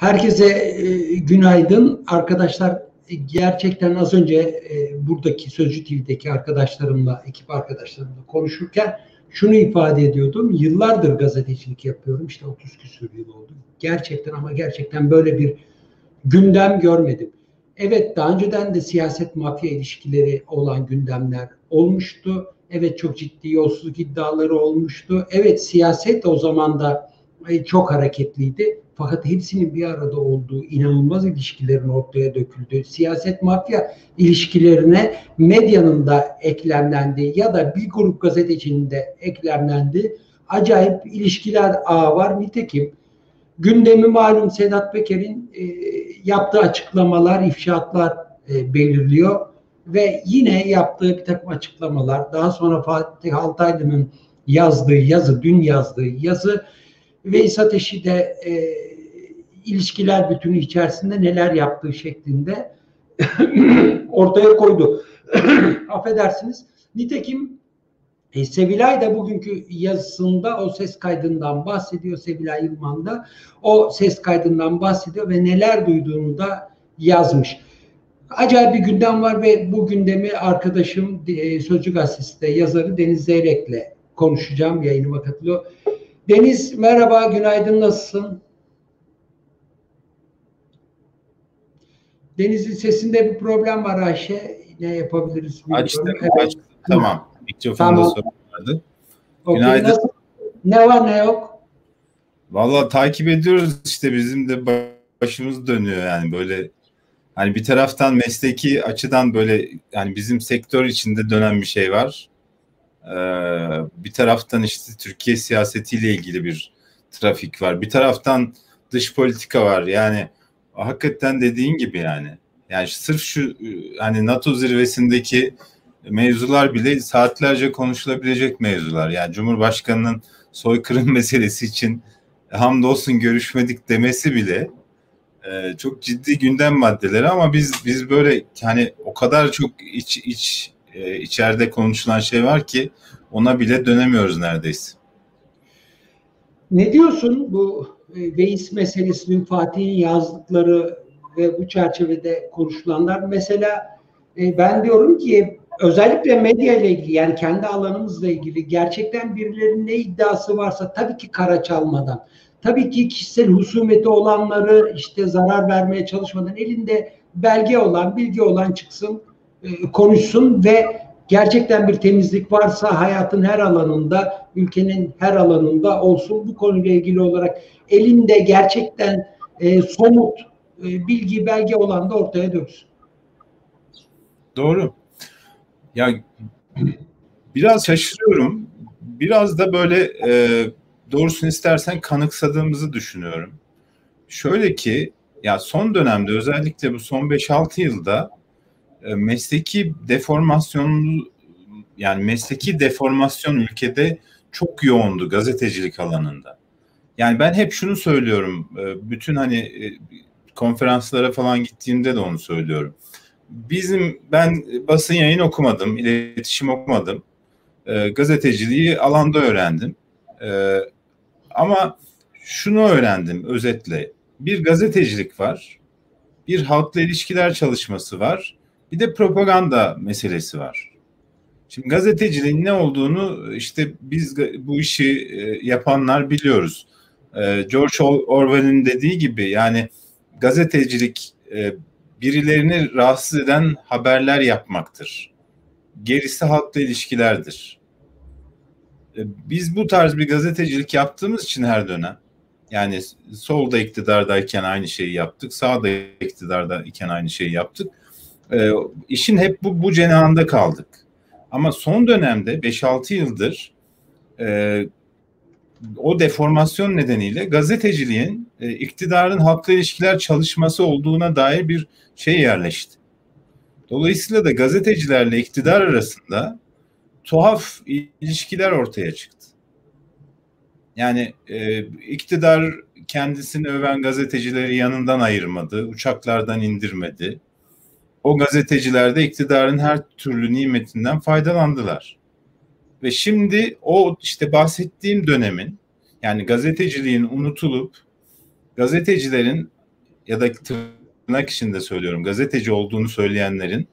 Herkese e, günaydın. Arkadaşlar gerçekten az önce e, buradaki Sözcü TV'deki arkadaşlarımla, ekip arkadaşlarımla konuşurken şunu ifade ediyordum. Yıllardır gazetecilik yapıyorum. İşte 30 küsur yıl oldu. Gerçekten ama gerçekten böyle bir gündem görmedim. Evet daha önceden de siyaset mafya ilişkileri olan gündemler olmuştu. Evet çok ciddi yolsuzluk iddiaları olmuştu. Evet siyaset o zaman da e, çok hareketliydi. Fakat hepsinin bir arada olduğu inanılmaz ilişkilerin ortaya döküldüğü, siyaset mafya ilişkilerine medyanın da eklemlendiği ya da bir grup gazetecinin de eklemlendiği acayip ilişkiler ağı var. Nitekim gündemi malum Sedat Peker'in e, yaptığı açıklamalar, ifşaatlar e, belirliyor ve yine yaptığı bir takım açıklamalar, daha sonra Fatih Altaylı'nın yazdığı yazı, dün yazdığı yazı Veys Ateş'i de e, ilişkiler bütünü içerisinde neler yaptığı şeklinde ortaya koydu. Affedersiniz. Nitekim e, Sevilay da bugünkü yazısında o ses kaydından bahsediyor. Sevilay Yılman da o ses kaydından bahsediyor ve neler duyduğunu da yazmış. Acayip bir gündem var ve bu gündemi arkadaşım e, Sözcü Gazetesi'de yazarı Deniz Zeyrek'le konuşacağım. Yayınıma katılıyor. Deniz merhaba, günaydın, nasılsın? Deniz'in sesinde bir problem var Ayşe. Ne yapabiliriz? Açtım, evet. açtım. Tamam. Mikrofonda tamam. sorun vardı. Okay, Günaydın. Nasıl? Ne var ne yok? Valla takip ediyoruz işte bizim de başımız dönüyor yani böyle hani bir taraftan mesleki açıdan böyle yani bizim sektör içinde dönen bir şey var. Ee, bir taraftan işte Türkiye siyasetiyle ilgili bir trafik var. Bir taraftan dış politika var. Yani hakikaten dediğin gibi yani. Yani sırf şu hani NATO zirvesindeki mevzular bile saatlerce konuşulabilecek mevzular. Yani Cumhurbaşkanı'nın soykırım meselesi için hamdolsun görüşmedik demesi bile e, çok ciddi gündem maddeleri ama biz biz böyle hani o kadar çok iç iç e, içeride konuşulan şey var ki ona bile dönemiyoruz neredeyse. Ne diyorsun bu e, Veys meselesinin Fatih'in yazdıkları ve bu çerçevede konuşulanlar mesela e, ben diyorum ki özellikle medya ile ilgili yani kendi alanımızla ilgili gerçekten birilerinin ne iddiası varsa tabii ki kara çalmadan tabii ki kişisel husumeti olanları işte zarar vermeye çalışmadan elinde belge olan bilgi olan çıksın e, konuşsun ve gerçekten bir temizlik varsa hayatın her alanında, ülkenin her alanında olsun bu konuyla ilgili olarak elinde gerçekten e, somut e, bilgi, belge olan da ortaya döksün. Doğru. Ya biraz şaşırıyorum. Biraz da böyle e, doğrusunu istersen kanıksadığımızı düşünüyorum. Şöyle ki ya son dönemde özellikle bu son 5-6 yılda e, mesleki deformasyon yani mesleki deformasyon ülkede çok yoğundu gazetecilik alanında. Yani ben hep şunu söylüyorum. E, bütün hani e, konferanslara falan gittiğimde de onu söylüyorum. Bizim ben basın yayın okumadım, iletişim okumadım. gazeteciliği alanda öğrendim. ama şunu öğrendim özetle. Bir gazetecilik var. Bir halkla ilişkiler çalışması var bir de propaganda meselesi var. Şimdi gazeteciliğin ne olduğunu işte biz bu işi e, yapanlar biliyoruz. E, George Orwell'in dediği gibi yani gazetecilik e, birilerini rahatsız eden haberler yapmaktır. Gerisi halkla ilişkilerdir. Biz bu tarz bir gazetecilik yaptığımız için her dönem yani solda iktidardayken aynı şeyi yaptık, sağda iktidardayken aynı şeyi yaptık e, işin hep bu, bu cenahında kaldık. Ama son dönemde 5-6 yıldır e, o deformasyon nedeniyle gazeteciliğin e, iktidarın halkla ilişkiler çalışması olduğuna dair bir şey yerleşti. Dolayısıyla da gazetecilerle iktidar arasında tuhaf ilişkiler ortaya çıktı. Yani e, iktidar kendisini öven gazetecileri yanından ayırmadı, uçaklardan indirmedi o gazeteciler de iktidarın her türlü nimetinden faydalandılar. Ve şimdi o işte bahsettiğim dönemin yani gazeteciliğin unutulup gazetecilerin ya da tırnak içinde söylüyorum gazeteci olduğunu söyleyenlerin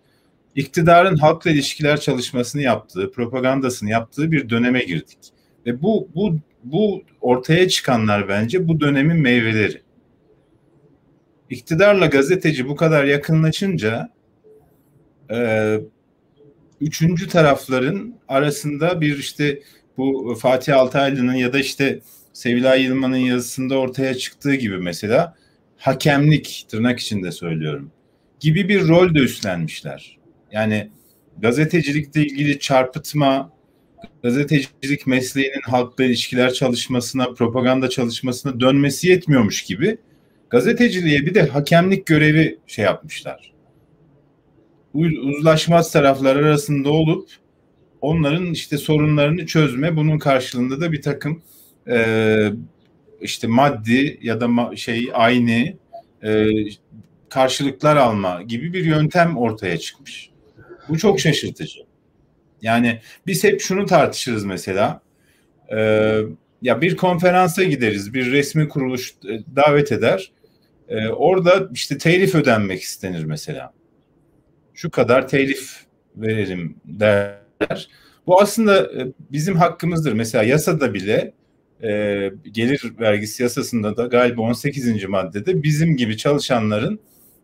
iktidarın halkla ilişkiler çalışmasını yaptığı, propagandasını yaptığı bir döneme girdik. Ve bu bu bu ortaya çıkanlar bence bu dönemin meyveleri. İktidarla gazeteci bu kadar yakınlaşınca e, üçüncü tarafların arasında bir işte bu Fatih Altaylı'nın ya da işte Sevilay Yılmaz'ın yazısında ortaya çıktığı gibi mesela hakemlik tırnak içinde söylüyorum gibi bir rol de üstlenmişler. Yani gazetecilikle ilgili çarpıtma, gazetecilik mesleğinin halkla ilişkiler çalışmasına, propaganda çalışmasına dönmesi yetmiyormuş gibi gazeteciliğe bir de hakemlik görevi şey yapmışlar. Uzlaşmaz taraflar arasında olup onların işte sorunlarını çözme, bunun karşılığında da bir takım e, işte maddi ya da ma- şey aynı e, karşılıklar alma gibi bir yöntem ortaya çıkmış. Bu çok şaşırtıcı. Yani biz hep şunu tartışırız mesela. E, ya bir konferansa gideriz, bir resmi kuruluş davet eder. E, orada işte telif ödenmek istenir mesela. Şu kadar telif verelim derler. Bu aslında e, bizim hakkımızdır. Mesela yasada bile e, gelir vergisi yasasında da galiba 18. maddede bizim gibi çalışanların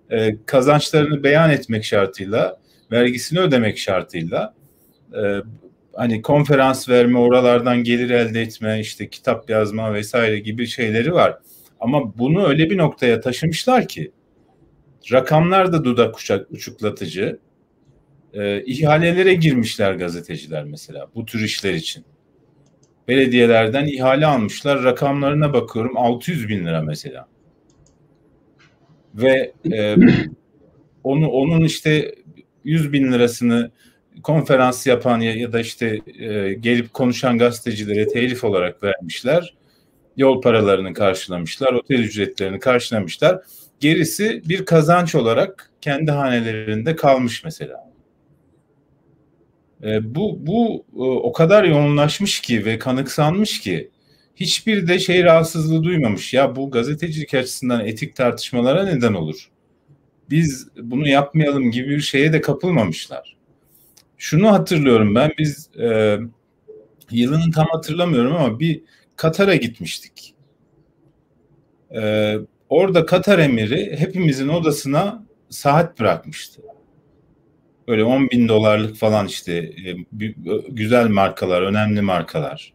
e, kazançlarını beyan etmek şartıyla, vergisini ödemek şartıyla e, hani konferans verme, oralardan gelir elde etme, işte kitap yazma vesaire gibi şeyleri var. Ama bunu öyle bir noktaya taşımışlar ki rakamlar da dudak uçak, uçuklatıcı. E, ihalelere girmişler gazeteciler mesela bu tür işler için. Belediyelerden ihale almışlar. Rakamlarına bakıyorum 600 bin lira mesela. Ve e, onu onun işte 100 bin lirasını konferans yapan ya, ya da işte e, gelip konuşan gazetecilere telif olarak vermişler. Yol paralarını karşılamışlar, otel ücretlerini karşılamışlar. Gerisi bir kazanç olarak kendi hanelerinde kalmış mesela. E, bu bu e, o kadar yoğunlaşmış ki ve kanıksanmış ki hiçbir de şey rahatsızlığı duymamış. Ya bu gazetecilik açısından etik tartışmalara neden olur. Biz bunu yapmayalım gibi bir şeye de kapılmamışlar. Şunu hatırlıyorum ben biz e, yılını tam hatırlamıyorum ama bir Katar'a gitmiştik. E, orada Katar emiri hepimizin odasına saat bırakmıştı. Böyle 10 bin dolarlık falan işte e, güzel markalar, önemli markalar.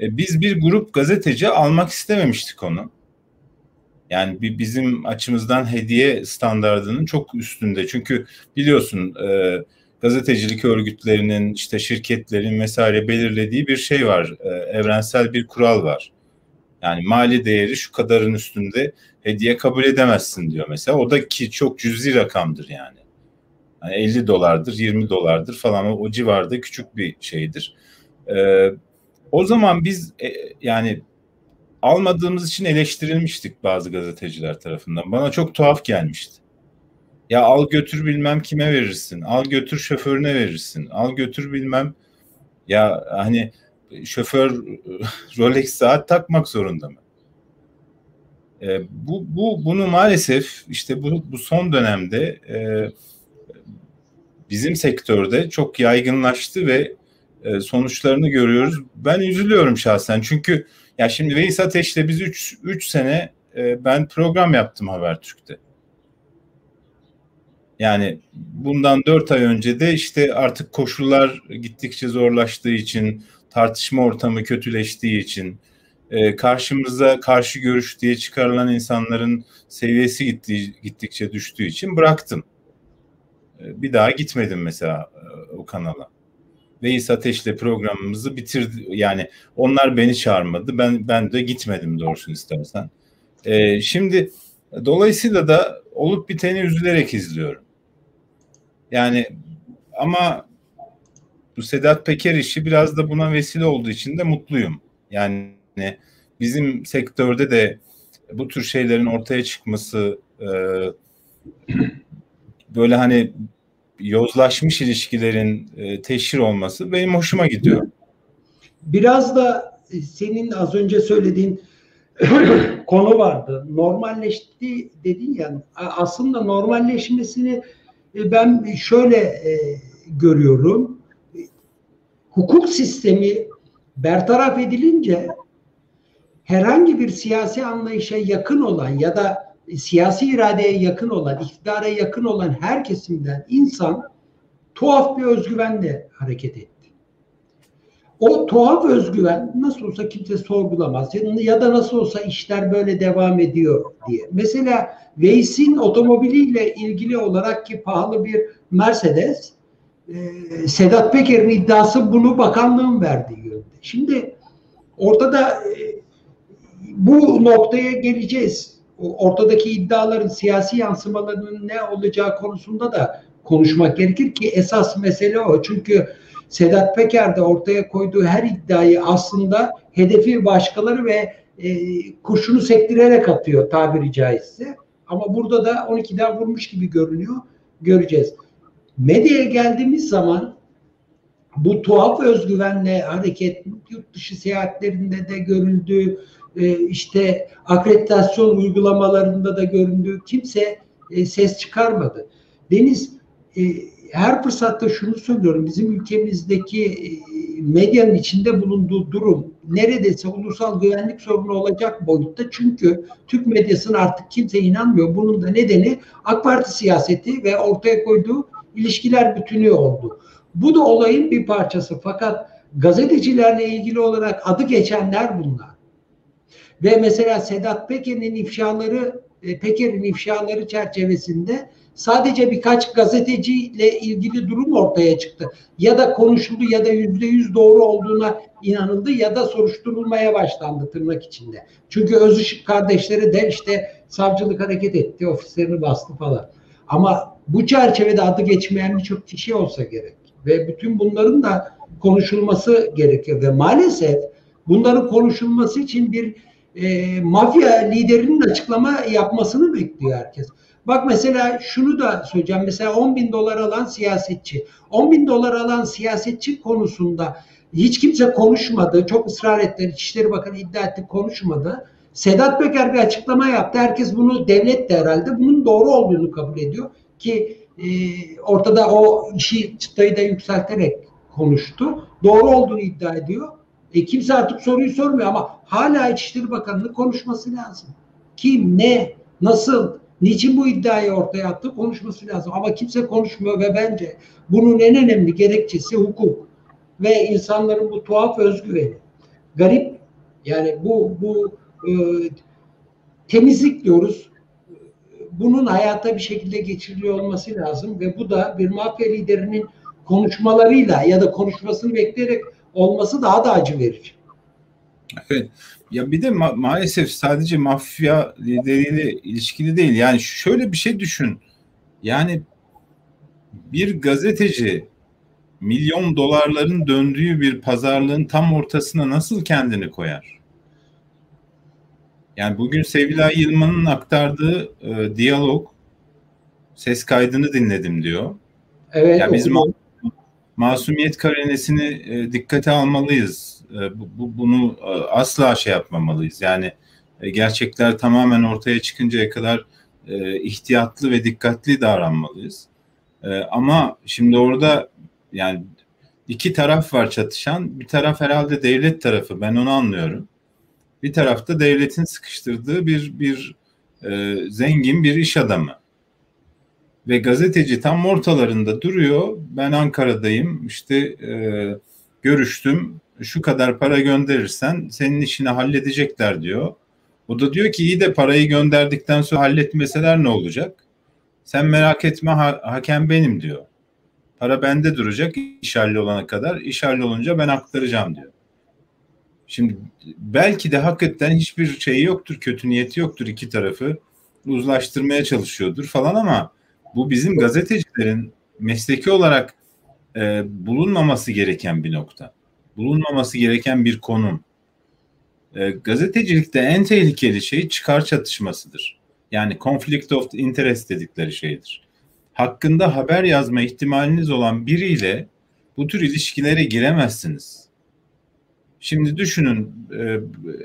E, biz bir grup gazeteci almak istememiştik onu. Yani bizim açımızdan hediye standartının çok üstünde. Çünkü biliyorsun e, gazetecilik örgütlerinin işte şirketlerin vesaire belirlediği bir şey var. E, evrensel bir kural var. Yani mali değeri şu kadarın üstünde hediye kabul edemezsin diyor mesela. O da ki çok cüzi rakamdır yani. yani 50 dolardır, 20 dolardır falan o, o civarda küçük bir şeydir. Ee, o zaman biz e, yani almadığımız için eleştirilmiştik bazı gazeteciler tarafından. Bana çok tuhaf gelmişti. Ya al götür bilmem kime verirsin. Al götür şoförüne verirsin. Al götür bilmem ya hani şoför Rolex saat takmak zorunda mı? E, bu, bu bunu maalesef işte bu, bu son dönemde e, bizim sektörde çok yaygınlaştı ve e, sonuçlarını görüyoruz. Ben üzülüyorum şahsen çünkü ya şimdi Veys Ateş'le biz 3 3 sene e, ben program yaptım Habertürk'te. Yani bundan 4 ay önce de işte artık koşullar gittikçe zorlaştığı için, tartışma ortamı kötüleştiği için, e, karşımıza karşı görüş diye çıkarılan insanların seviyesi gittiği, gittikçe düştüğü için bıraktım. E, bir daha gitmedim mesela e, o kanala. Veys Ateş'le programımızı bitirdi. Yani onlar beni çağırmadı. Ben ben de gitmedim doğrusunu istersen. E, şimdi dolayısıyla da olup biteni üzülerek izliyorum. Yani ama bu Sedat Peker işi biraz da buna vesile olduğu için de mutluyum. Yani bizim sektörde de bu tür şeylerin ortaya çıkması e, böyle hani yozlaşmış ilişkilerin e, teşhir olması benim hoşuma gidiyor. Biraz da senin az önce söylediğin konu vardı. Normalleşti dedin ya aslında normalleşmesini e, ben şöyle e, görüyorum. Hukuk sistemi bertaraf edilince herhangi bir siyasi anlayışa yakın olan ya da siyasi iradeye yakın olan, iktidara yakın olan her kesimden insan tuhaf bir özgüvenle hareket etti. O tuhaf özgüven nasıl olsa kimse sorgulamaz ya da nasıl olsa işler böyle devam ediyor diye. Mesela Veys'in otomobiliyle ilgili olarak ki pahalı bir Mercedes e, Sedat Peker'in iddiası bunu bakanlığın verdiği yönde. Şimdi ortada e, bu noktaya geleceğiz. Ortadaki iddiaların siyasi yansımalarının ne olacağı konusunda da konuşmak gerekir ki esas mesele o. Çünkü Sedat Peker de ortaya koyduğu her iddiayı aslında hedefi başkaları ve e, kurşunu sektirerek atıyor tabiri caizse. Ama burada da 12'den vurmuş gibi görünüyor. Göreceğiz. Medyaya geldiğimiz zaman bu tuhaf özgüvenle hareket yurt dışı seyahatlerinde de görüldü. E, işte akreditasyon uygulamalarında da göründü. Kimse e, ses çıkarmadı. Deniz e, her fırsatta şunu söylüyorum. Bizim ülkemizdeki medyanın içinde bulunduğu durum neredeyse ulusal güvenlik sorunu olacak boyutta. Çünkü Türk medyasına artık kimse inanmıyor. Bunun da nedeni AK Parti siyaseti ve ortaya koyduğu ilişkiler bütünü oldu. Bu da olayın bir parçası. Fakat gazetecilerle ilgili olarak adı geçenler bunlar. Ve mesela Sedat Peker'in ifşaları e, Peker'in ifşaları çerçevesinde sadece birkaç gazeteciyle ilgili durum ortaya çıktı. Ya da konuşuldu ya da yüzde yüz doğru olduğuna inanıldı ya da soruşturulmaya başlandı tırnak içinde. Çünkü Özışık kardeşleri de işte savcılık hareket etti, ofislerini bastı falan. Ama bu çerçevede adı geçmeyen birçok kişi olsa gerek. Ve bütün bunların da konuşulması gerekiyor. Ve maalesef bunların konuşulması için bir e, mafya liderinin açıklama yapmasını bekliyor herkes. Bak mesela şunu da söyleyeceğim. Mesela 10 bin dolar alan siyasetçi. 10 bin dolar alan siyasetçi konusunda hiç kimse konuşmadı. Çok ısrar ettiler. İçişleri Bakanı iddia etti konuşmadı. Sedat Peker bir açıklama yaptı. Herkes bunu devlet de herhalde bunun doğru olduğunu kabul ediyor. Ki e, ortada o işi çıtayı da yükselterek konuştu. Doğru olduğunu iddia ediyor. E, kimse artık soruyu sormuyor ama hala İçişleri Bakanı'nın konuşması lazım. Kim, ne, nasıl, niçin bu iddiayı ortaya attı konuşması lazım. Ama kimse konuşmuyor ve bence bunun en önemli gerekçesi hukuk ve insanların bu tuhaf özgüveni. Garip yani bu bu e, temizlik diyoruz. Bunun hayata bir şekilde geçiriliyor olması lazım ve bu da bir mafya liderinin konuşmalarıyla ya da konuşmasını bekleyerek olması daha da acı verici. Evet. Ya bir de ma- maalesef sadece mafya lideriyle ilişkili değil. Yani şöyle bir şey düşün. Yani bir gazeteci milyon dolarların döndüğü bir pazarlığın tam ortasına nasıl kendini koyar? Yani bugün Sevilay Yılmaz'ın aktardığı e, diyalog ses kaydını dinledim diyor. Evet. Ya biz ma- masumiyet karenesini e, dikkate almalıyız. E, bu, bu, bunu e, asla şey yapmamalıyız. Yani e, gerçekler tamamen ortaya çıkıncaya kadar e, ihtiyatlı ve dikkatli davranmalıyız. E, ama şimdi orada yani iki taraf var çatışan. Bir taraf herhalde devlet tarafı. Ben onu anlıyorum. Bir tarafta devletin sıkıştırdığı bir bir e, zengin bir iş adamı ve gazeteci tam ortalarında duruyor. Ben Ankara'dayım işte e, görüştüm şu kadar para gönderirsen senin işini halledecekler diyor. O da diyor ki iyi de parayı gönderdikten sonra halletmeseler ne olacak? Sen merak etme ha- hakem benim diyor. Para bende duracak iş olana kadar. İş olunca ben aktaracağım diyor. Şimdi belki de hakikaten hiçbir şeyi yoktur, kötü niyeti yoktur iki tarafı. Uzlaştırmaya çalışıyordur falan ama bu bizim gazetecilerin mesleki olarak e, bulunmaması gereken bir nokta. Bulunmaması gereken bir konum. E, gazetecilikte en tehlikeli şey çıkar çatışmasıdır. Yani conflict of interest dedikleri şeydir. Hakkında haber yazma ihtimaliniz olan biriyle bu tür ilişkilere giremezsiniz. Şimdi düşünün e,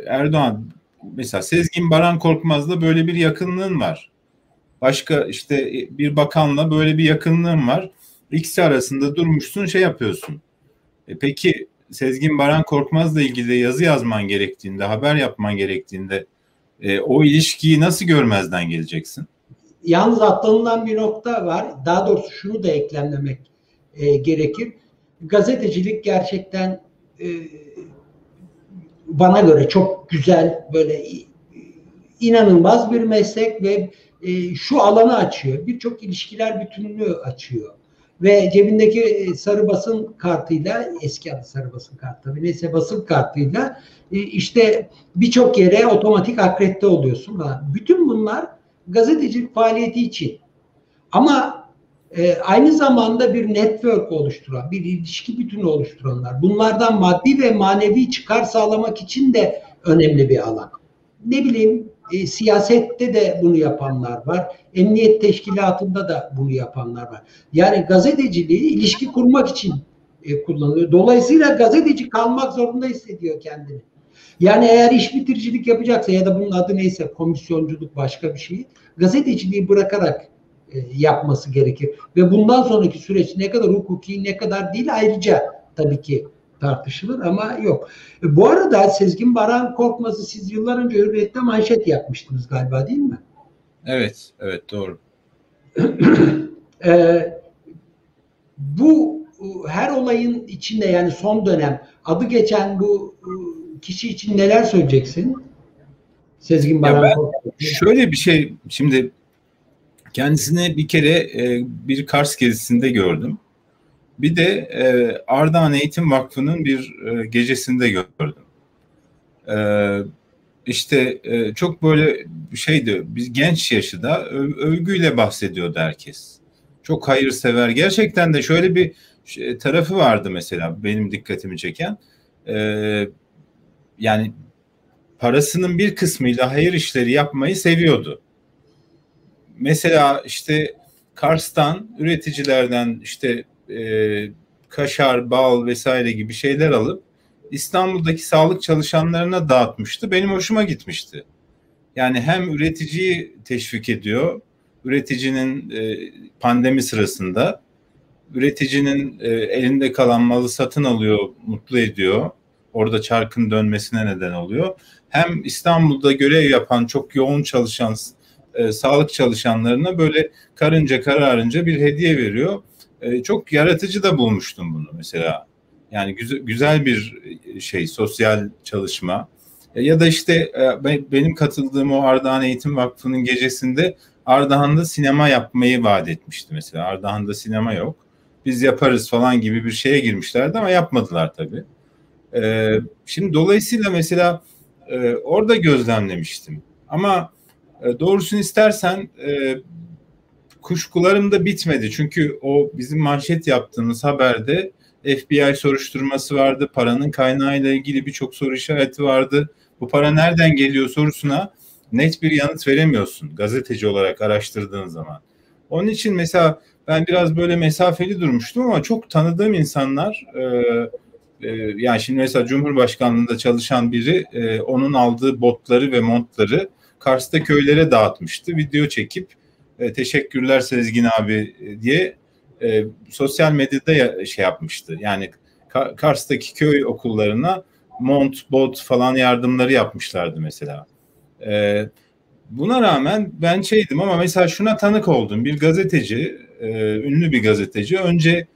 Erdoğan mesela Sezgin Baran Korkmaz'la böyle bir yakınlığın var. Başka işte bir bakanla böyle bir yakınlığın var. İkisi arasında durmuşsun şey yapıyorsun. E peki Sezgin Baran Korkmaz'la ilgili yazı yazman gerektiğinde, haber yapman gerektiğinde e, o ilişkiyi nasıl görmezden geleceksin? Yalnız atlanılan bir nokta var. Daha doğrusu şunu da eklemlemek e, gerekir. Gazetecilik gerçekten e, bana göre çok güzel böyle inanılmaz bir meslek ve e, şu alanı açıyor. Birçok ilişkiler bütünlüğü açıyor. Ve cebindeki e, sarı basın kartıyla eski adı sarı basın kartı tabii neyse basın kartıyla e, işte birçok yere otomatik akredite oluyorsun. Bütün bunlar gazetecilik faaliyeti için. Ama e, aynı zamanda bir network oluşturan, bir ilişki bütünü oluşturanlar. Bunlardan maddi ve manevi çıkar sağlamak için de önemli bir alan. Ne bileyim e, siyasette de bunu yapanlar var. Emniyet teşkilatında da bunu yapanlar var. Yani gazeteciliği ilişki kurmak için e, kullanılıyor. Dolayısıyla gazeteci kalmak zorunda hissediyor kendini. Yani eğer iş bitiricilik yapacaksa ya da bunun adı neyse komisyonculuk başka bir şey gazeteciliği bırakarak yapması gerekir. Ve bundan sonraki süreç ne kadar hukuki ne kadar değil ayrıca tabii ki tartışılır ama yok. E, bu arada Sezgin Baran Korkmaz'ı siz yıllar önce Hürriyet'te manşet yapmıştınız galiba değil mi? Evet, evet doğru. e, bu her olayın içinde yani son dönem adı geçen bu e, kişi için neler söyleyeceksin? Sezgin Baran Şöyle bir şey şimdi kendisini bir kere e, bir Kars gezisinde gördüm. Bir de e, Ardahan Eğitim Vakfı'nın bir e, gecesinde gördüm. E, işte e, çok böyle şeydi, biz genç yaşında öv, övgüyle bahsediyordu herkes. Çok hayırsever. Gerçekten de şöyle bir şey, tarafı vardı mesela benim dikkatimi çeken. E, yani parasının bir kısmıyla hayır işleri yapmayı seviyordu. Mesela işte Kars'tan üreticilerden işte e, kaşar, bal vesaire gibi şeyler alıp İstanbul'daki sağlık çalışanlarına dağıtmıştı. Benim hoşuma gitmişti. Yani hem üreticiyi teşvik ediyor, üreticinin e, pandemi sırasında üreticinin e, elinde kalan malı satın alıyor, mutlu ediyor. Orada çarkın dönmesine neden oluyor. Hem İstanbul'da görev yapan çok yoğun çalışan e, sağlık çalışanlarına böyle karınca kararınca bir hediye veriyor e, çok yaratıcı da bulmuştum bunu mesela. Yani güzel, güzel bir e, şey sosyal çalışma. E, ya da işte e, benim katıldığım o Ardahan Eğitim Vakfı'nın gecesinde Ardahan'da sinema yapmayı vaat etmişti mesela. Ardahan'da sinema yok. Biz yaparız falan gibi bir şeye girmişlerdi ama yapmadılar tabii. E, şimdi dolayısıyla mesela e, orada gözlemlemiştim. Ama e, doğrusunu istersen e, kuşkularım da bitmedi. Çünkü o bizim manşet yaptığımız haberde FBI soruşturması vardı. Paranın kaynağıyla ilgili birçok soru işareti vardı. Bu para nereden geliyor sorusuna net bir yanıt veremiyorsun gazeteci olarak araştırdığın zaman. Onun için mesela ben biraz böyle mesafeli durmuştum ama çok tanıdığım insanlar e, e, yani şimdi mesela Cumhurbaşkanlığında çalışan biri e, onun aldığı botları ve montları Kars'ta köylere dağıtmıştı. Video çekip e, teşekkürler Sezgin abi e, diye e, sosyal medyada ya, şey yapmıştı. Yani Kars'taki köy okullarına mont, bot falan yardımları yapmışlardı mesela. E, buna rağmen ben şeydim ama mesela şuna tanık oldum. Bir gazeteci, e, ünlü bir gazeteci önce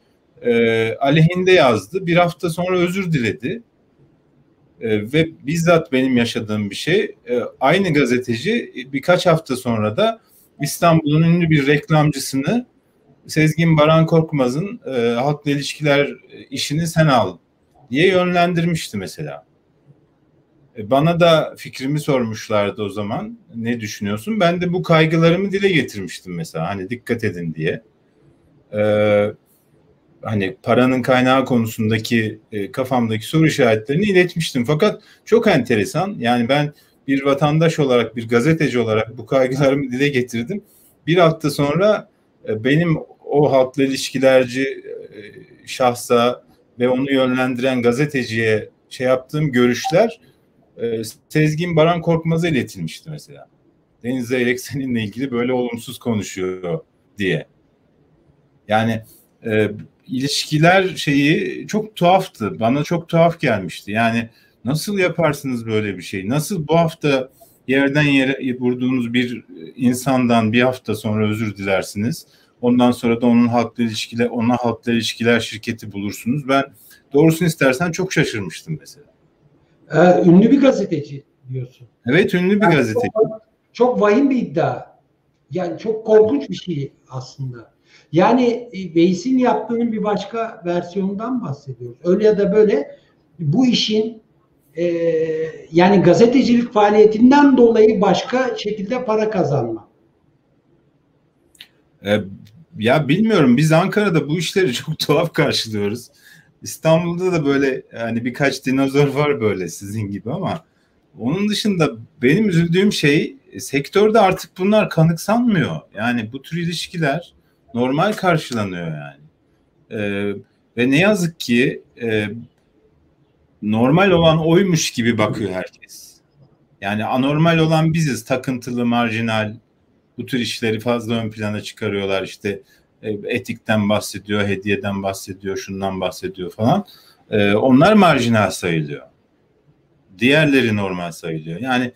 e, aleyhinde yazdı. Bir hafta sonra özür diledi. E, ve bizzat benim yaşadığım bir şey. E, aynı gazeteci birkaç hafta sonra da İstanbul'un ünlü bir reklamcısını Sezgin Baran Korkmaz'ın e, halkla ilişkiler işini sen al diye yönlendirmişti mesela. E, bana da fikrimi sormuşlardı o zaman. Ne düşünüyorsun? Ben de bu kaygılarımı dile getirmiştim mesela. Hani dikkat edin diye. Ee, hani paranın kaynağı konusundaki e, kafamdaki soru işaretlerini iletmiştim. Fakat çok enteresan. Yani ben bir vatandaş olarak, bir gazeteci olarak bu kaygılarımı dile getirdim. Bir hafta sonra e, benim o halkla ilişkilerci e, şahsa ve onu yönlendiren gazeteciye şey yaptığım görüşler e, Sezgin Baran Korkmaz'a iletilmişti mesela. Deniz Zeyrek seninle ilgili böyle olumsuz konuşuyor diye. Yani e, ilişkiler şeyi çok tuhaftı. Bana çok tuhaf gelmişti. Yani nasıl yaparsınız böyle bir şey? Nasıl bu hafta yerden yere vurduğunuz bir insandan bir hafta sonra özür dilersiniz? Ondan sonra da onun halkla ilişkiler, ona halkla ilişkiler şirketi bulursunuz. Ben doğrusunu istersen çok şaşırmıştım mesela. Ee, ünlü bir gazeteci diyorsun. Evet ünlü bir yani gazeteci. Çok, çok vahim bir iddia. Yani çok korkunç bir şey aslında. Yani e, Veys'in yaptığının bir başka versiyonundan bahsediyoruz. Öyle ya da böyle bu işin e, yani gazetecilik faaliyetinden dolayı başka şekilde para kazanma. E, ya bilmiyorum biz Ankara'da bu işleri çok tuhaf karşılıyoruz. İstanbul'da da böyle yani birkaç dinozor var böyle sizin gibi ama onun dışında benim üzüldüğüm şey sektörde artık bunlar kanıksanmıyor. Yani bu tür ilişkiler normal karşılanıyor yani. Ee, ve ne yazık ki e, normal olan oymuş gibi bakıyor herkes. Yani anormal olan biziz. Takıntılı, marjinal bu tür işleri fazla ön plana çıkarıyorlar. İşte e, etikten bahsediyor, hediyeden bahsediyor, şundan bahsediyor falan. E, onlar marjinal sayılıyor. Diğerleri normal sayılıyor. Yani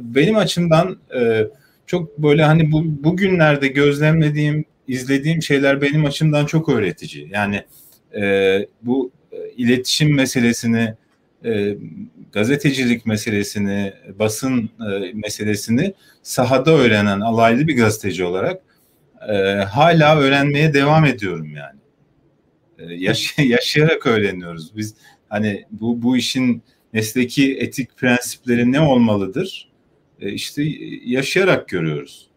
benim açımdan e, çok böyle hani bu bugünlerde gözlemlediğim, izlediğim şeyler benim açımdan çok öğretici. Yani bu iletişim meselesini, gazetecilik meselesini, basın meselesini sahada öğrenen alaylı bir gazeteci olarak e, hala öğrenmeye devam ediyorum yani. E, yaş yaşayarak öğreniyoruz. Biz hani bu bu işin mesleki etik prensipleri ne olmalıdır? E, işte yaşayarak görüyoruz.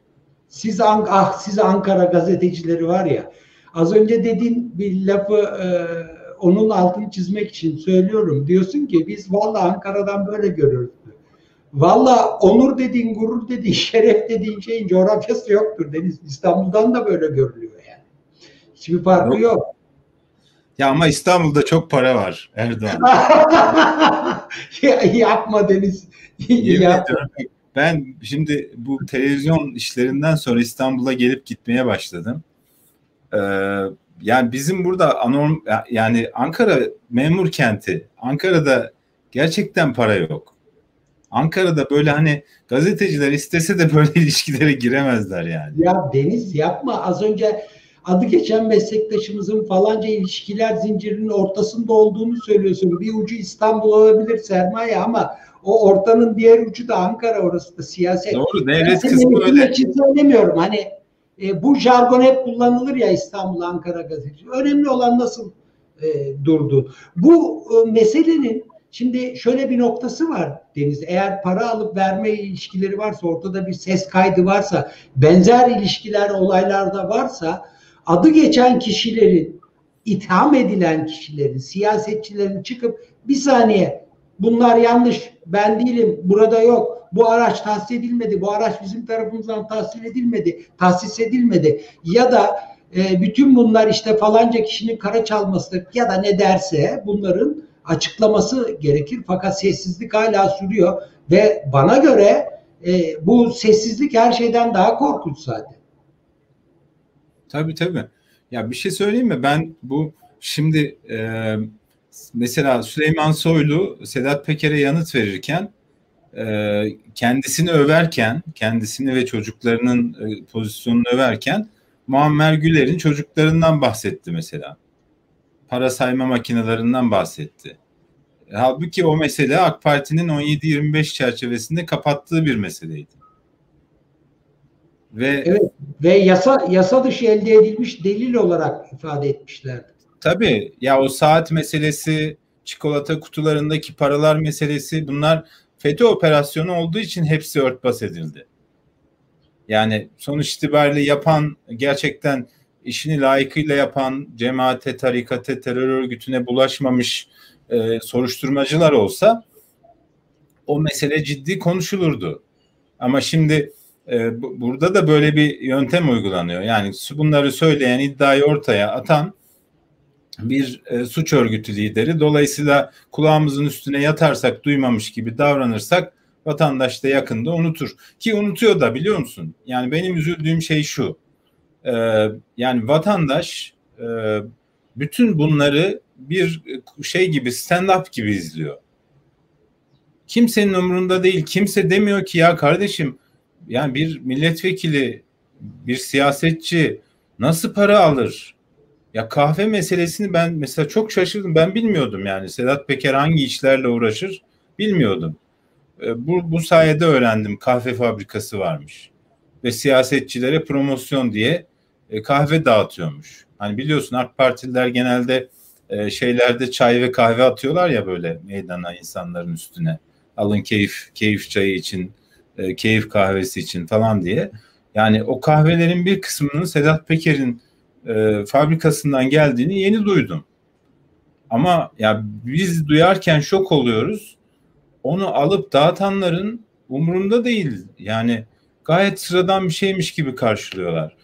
Siz ah siz Ankara gazetecileri var ya. Az önce dediğin bir lafı e, onun altını çizmek için söylüyorum. Diyorsun ki biz vallahi Ankara'dan böyle görüyoruz. Valla onur dediğin, gurur dediğin, şeref dediğin şeyin coğrafyası yoktur Deniz. İstanbul'dan da böyle görülüyor yani. Hiçbir farkı yok. yok. Ya ama İstanbul'da çok para var Erdoğan. Yapma Deniz. Yapma. Ben şimdi bu televizyon işlerinden sonra İstanbul'a gelip gitmeye başladım. Ee, yani bizim burada anorm yani Ankara memur kenti. Ankara'da gerçekten para yok. Ankara'da böyle hani gazeteciler istese de böyle ilişkilere giremezler yani. Ya Deniz yapma az önce adı geçen meslektaşımızın falanca ilişkiler zincirinin ortasında olduğunu söylüyorsun. Bir ucu İstanbul olabilir sermaye ama o ortanın diğer ucu da Ankara orası da siyaset. Doğru devlet kısmı öyle. için söylemiyorum hani e, bu jargon hep kullanılır ya İstanbul Ankara gazeteci. Önemli olan nasıl e, durdu. Bu e, meselenin Şimdi şöyle bir noktası var Deniz. Eğer para alıp verme ilişkileri varsa, ortada bir ses kaydı varsa, benzer ilişkiler olaylarda varsa adı geçen kişilerin, itham edilen kişilerin, siyasetçilerin çıkıp bir saniye bunlar yanlış, ben değilim, burada yok, bu araç tahsis edilmedi, bu araç bizim tarafımızdan tahsis edilmedi, tahsis edilmedi ya da e, bütün bunlar işte falanca kişinin kara çalması ya da ne derse bunların açıklaması gerekir. Fakat sessizlik hala sürüyor ve bana göre e, bu sessizlik her şeyden daha korkunç zaten. Tabii tabii. Ya bir şey söyleyeyim mi? Ben bu şimdi e, mesela Süleyman Soylu Sedat Peker'e yanıt verirken e, kendisini överken, kendisini ve çocuklarının e, pozisyonunu överken Muammer Güler'in çocuklarından bahsetti mesela para sayma makinelerinden bahsetti. Halbuki o mesele AK Parti'nin 17-25 çerçevesinde kapattığı bir meseleydi. Ve evet, ve yasa yasa dışı elde edilmiş delil olarak ifade etmişlerdi. Tabii ya o saat meselesi, çikolata kutularındaki paralar meselesi bunlar FETÖ operasyonu olduğu için hepsi örtbas edildi. Yani sonuç itibariyle yapan gerçekten işini layıkıyla yapan cemaate, tarikate, terör örgütüne bulaşmamış e, soruşturmacılar olsa o mesele ciddi konuşulurdu. Ama şimdi e, bu, burada da böyle bir yöntem uygulanıyor. Yani bunları söyleyen, iddiayı ortaya atan bir e, suç örgütü lideri. Dolayısıyla kulağımızın üstüne yatarsak duymamış gibi davranırsak vatandaş da yakında unutur. Ki unutuyor da biliyor musun? Yani benim üzüldüğüm şey şu. E, yani vatandaş e, bütün bunları bir şey gibi stand-up gibi izliyor. Kimsenin umurunda değil. Kimse demiyor ki ya kardeşim yani bir milletvekili, bir siyasetçi nasıl para alır? Ya kahve meselesini ben mesela çok şaşırdım. Ben bilmiyordum yani Sedat Peker hangi işlerle uğraşır bilmiyordum. E, bu, bu sayede öğrendim kahve fabrikası varmış. Ve siyasetçilere promosyon diye e, kahve dağıtıyormuş. Hani biliyorsun AK Partililer genelde e, şeylerde çay ve kahve atıyorlar ya böyle meydana insanların üstüne. Alın keyif keyif çayı için, keyif kahvesi için falan diye. Yani o kahvelerin bir kısmının Sedat Peker'in e, fabrikasından geldiğini yeni duydum. Ama ya biz duyarken şok oluyoruz. Onu alıp dağıtanların umurunda değil. Yani gayet sıradan bir şeymiş gibi karşılıyorlar.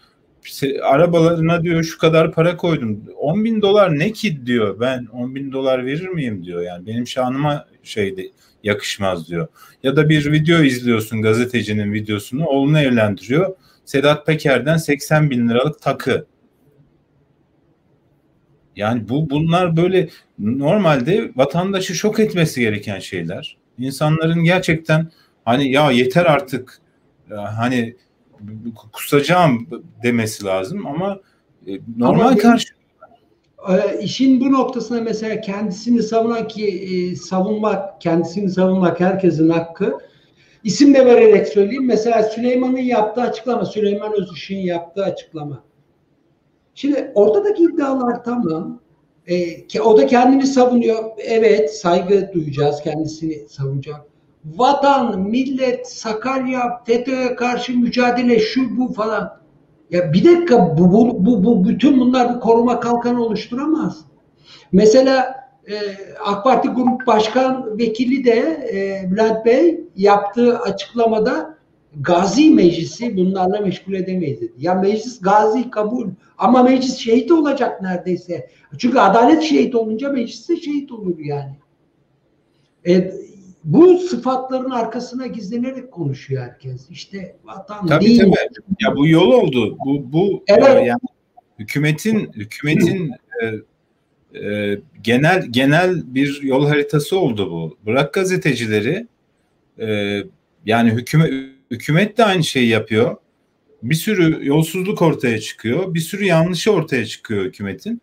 Arabalarına diyor şu kadar para koydum. 10 bin dolar ne ki diyor. Ben 10 bin dolar verir miyim diyor. Yani benim şanıma şeydi yakışmaz diyor. Ya da bir video izliyorsun gazetecinin videosunu. Oğlunu evlendiriyor. Sedat Peker'den 80 bin liralık takı. Yani bu bunlar böyle normalde vatandaşı şok etmesi gereken şeyler. İnsanların gerçekten hani ya yeter artık hani kusacağım demesi lazım ama e, normal ama karşı e, işin bu noktasına mesela kendisini savunan ki e, savunmak, kendisini savunmak herkesin hakkı. İsim de vererek söyleyeyim. Mesela Süleyman'ın yaptığı açıklama, Süleyman Özışık'ın yaptığı açıklama. Şimdi ortadaki iddialar tamam. E, o da kendini savunuyor. Evet saygı duyacağız. Kendisini savunacak. Vatan, millet, Sakarya, FETÖ'ye karşı mücadele şu bu falan. Ya bir dakika bu, bu, bu, bu bütün bunlar bir koruma kalkanı oluşturamaz. Mesela e, AK Parti Grup Başkan Vekili de e, Bülent Bey yaptığı açıklamada Gazi Meclisi bunlarla meşgul edemeyiz dedi. Ya meclis gazi kabul ama meclis şehit olacak neredeyse. Çünkü adalet şehit olunca meclis de şehit olur yani. E, bu sıfatların arkasına gizlenerek konuşuyor herkes. İşte vatan tabii, değil. Tabii. Ya bu yol oldu. Bu bu evet. e, yani hükümetin hükümetin e, e, genel genel bir yol haritası oldu bu. Bırak gazetecileri e, yani hükümet hükümet de aynı şeyi yapıyor. Bir sürü yolsuzluk ortaya çıkıyor. Bir sürü yanlışı ortaya çıkıyor hükümetin.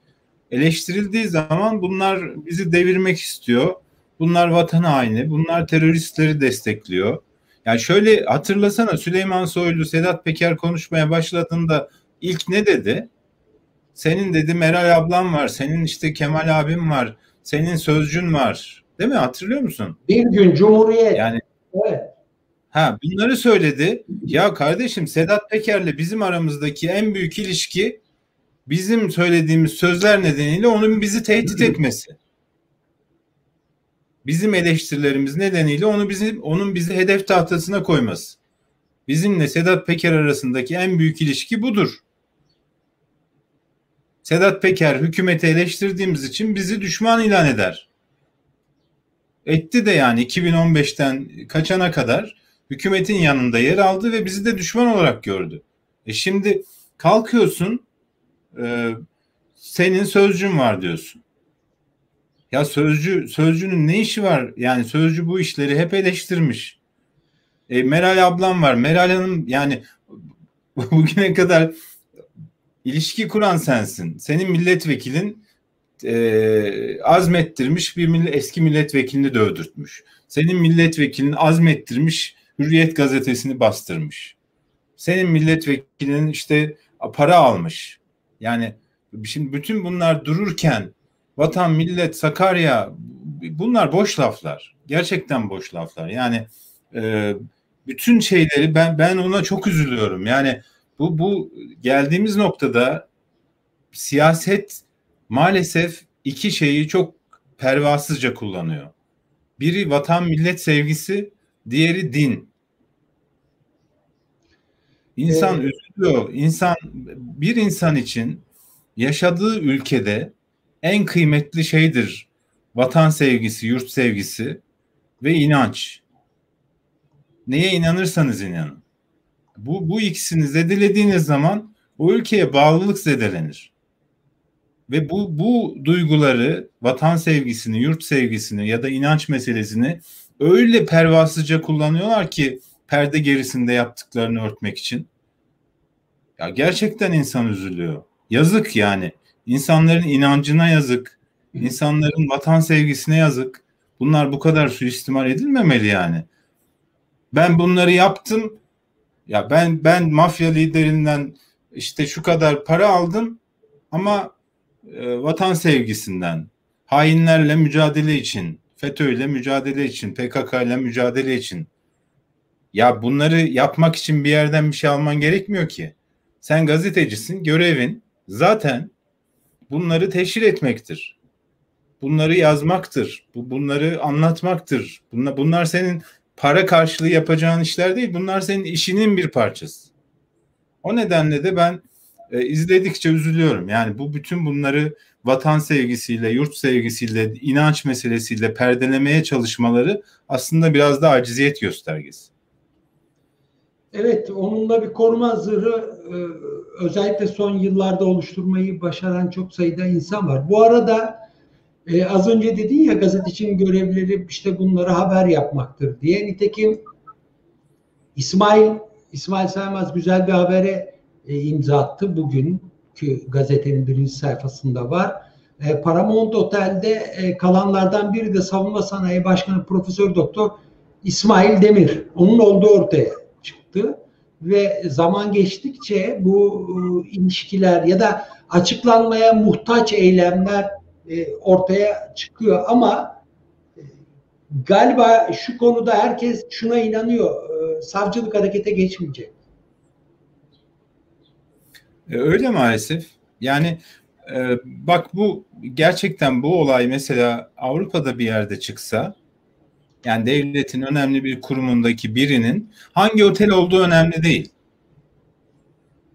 Eleştirildiği zaman bunlar bizi devirmek istiyor. Bunlar vatan haini. Bunlar teröristleri destekliyor. Yani şöyle hatırlasana Süleyman Soylu, Sedat Peker konuşmaya başladığında ilk ne dedi? Senin dedi Meral ablam var, senin işte Kemal abim var, senin sözcün var. Değil mi? Hatırlıyor musun? Bir gün Cumhuriyet. Yani evet. Ha bunları söyledi. Ya kardeşim Sedat Peker'le bizim aramızdaki en büyük ilişki bizim söylediğimiz sözler nedeniyle onun bizi tehdit etmesi. Bizim eleştirilerimiz nedeniyle onu bizim onun bizi hedef tahtasına koyması. Bizimle Sedat Peker arasındaki en büyük ilişki budur. Sedat Peker hükümeti eleştirdiğimiz için bizi düşman ilan eder. Etti de yani 2015'ten kaçana kadar hükümetin yanında yer aldı ve bizi de düşman olarak gördü. E şimdi kalkıyorsun e, senin sözcün var diyorsun. Ya sözcü sözcünün ne işi var? Yani sözcü bu işleri hep eleştirmiş. E, Meral ablam var. Meral Hanım yani bugüne kadar ilişki kuran sensin. Senin milletvekilin e, azmettirmiş bir millet, eski milletvekilini de öldürtmüş. Senin milletvekilin azmettirmiş Hürriyet gazetesini bastırmış. Senin milletvekilinin işte para almış. Yani şimdi bütün bunlar dururken vatan, millet, Sakarya bunlar boş laflar. Gerçekten boş laflar. Yani e, bütün şeyleri ben ben ona çok üzülüyorum. Yani bu bu geldiğimiz noktada siyaset maalesef iki şeyi çok pervasızca kullanıyor. Biri vatan millet sevgisi, diğeri din. İnsan evet. üzülüyor. İnsan bir insan için yaşadığı ülkede en kıymetli şeydir vatan sevgisi, yurt sevgisi ve inanç. Neye inanırsanız inanın. Bu, bu ikisini zedelediğiniz zaman o ülkeye bağlılık zedelenir. Ve bu, bu duyguları, vatan sevgisini, yurt sevgisini ya da inanç meselesini öyle pervasızca kullanıyorlar ki perde gerisinde yaptıklarını örtmek için. Ya gerçekten insan üzülüyor. Yazık yani. İnsanların inancına yazık. İnsanların vatan sevgisine yazık. Bunlar bu kadar suistimal edilmemeli yani. Ben bunları yaptım. Ya ben ben mafya liderinden işte şu kadar para aldım ama e, vatan sevgisinden, hainlerle mücadele için, FETÖ'yle mücadele için, PKK ile mücadele için. Ya bunları yapmak için bir yerden bir şey alman gerekmiyor ki. Sen gazetecisin, görevin zaten bunları teşhir etmektir. Bunları yazmaktır. Bu bunları anlatmaktır. Bunlar, bunlar senin para karşılığı yapacağın işler değil. Bunlar senin işinin bir parçası. O nedenle de ben e, izledikçe üzülüyorum. Yani bu bütün bunları vatan sevgisiyle, yurt sevgisiyle, inanç meselesiyle perdelemeye çalışmaları aslında biraz da aciziyet göstergesi. Evet, onunla bir koruma zırhı e, özellikle son yıllarda oluşturmayı başaran çok sayıda insan var. Bu arada e, az önce dedin ya gazetecinin görevleri işte bunları haber yapmaktır diye. Nitekim İsmail İsmail Saymaz güzel bir habere e, imza attı bugün ki gazetenin birinci sayfasında var. Paramount Otel'de kalanlardan biri de Savunma Sanayi Başkanı Profesör Doktor İsmail Demir. Onun olduğu ortaya çıktı ve zaman geçtikçe bu e, ilişkiler ya da açıklanmaya muhtaç eylemler e, ortaya çıkıyor ama e, galiba şu konuda herkes şuna inanıyor. Savcılık harekete geçmeyecek. Öyle maalesef. Yani bak bu gerçekten bu olay mesela Avrupa'da bir yerde çıksa yani devletin önemli bir kurumundaki birinin hangi otel olduğu önemli değil.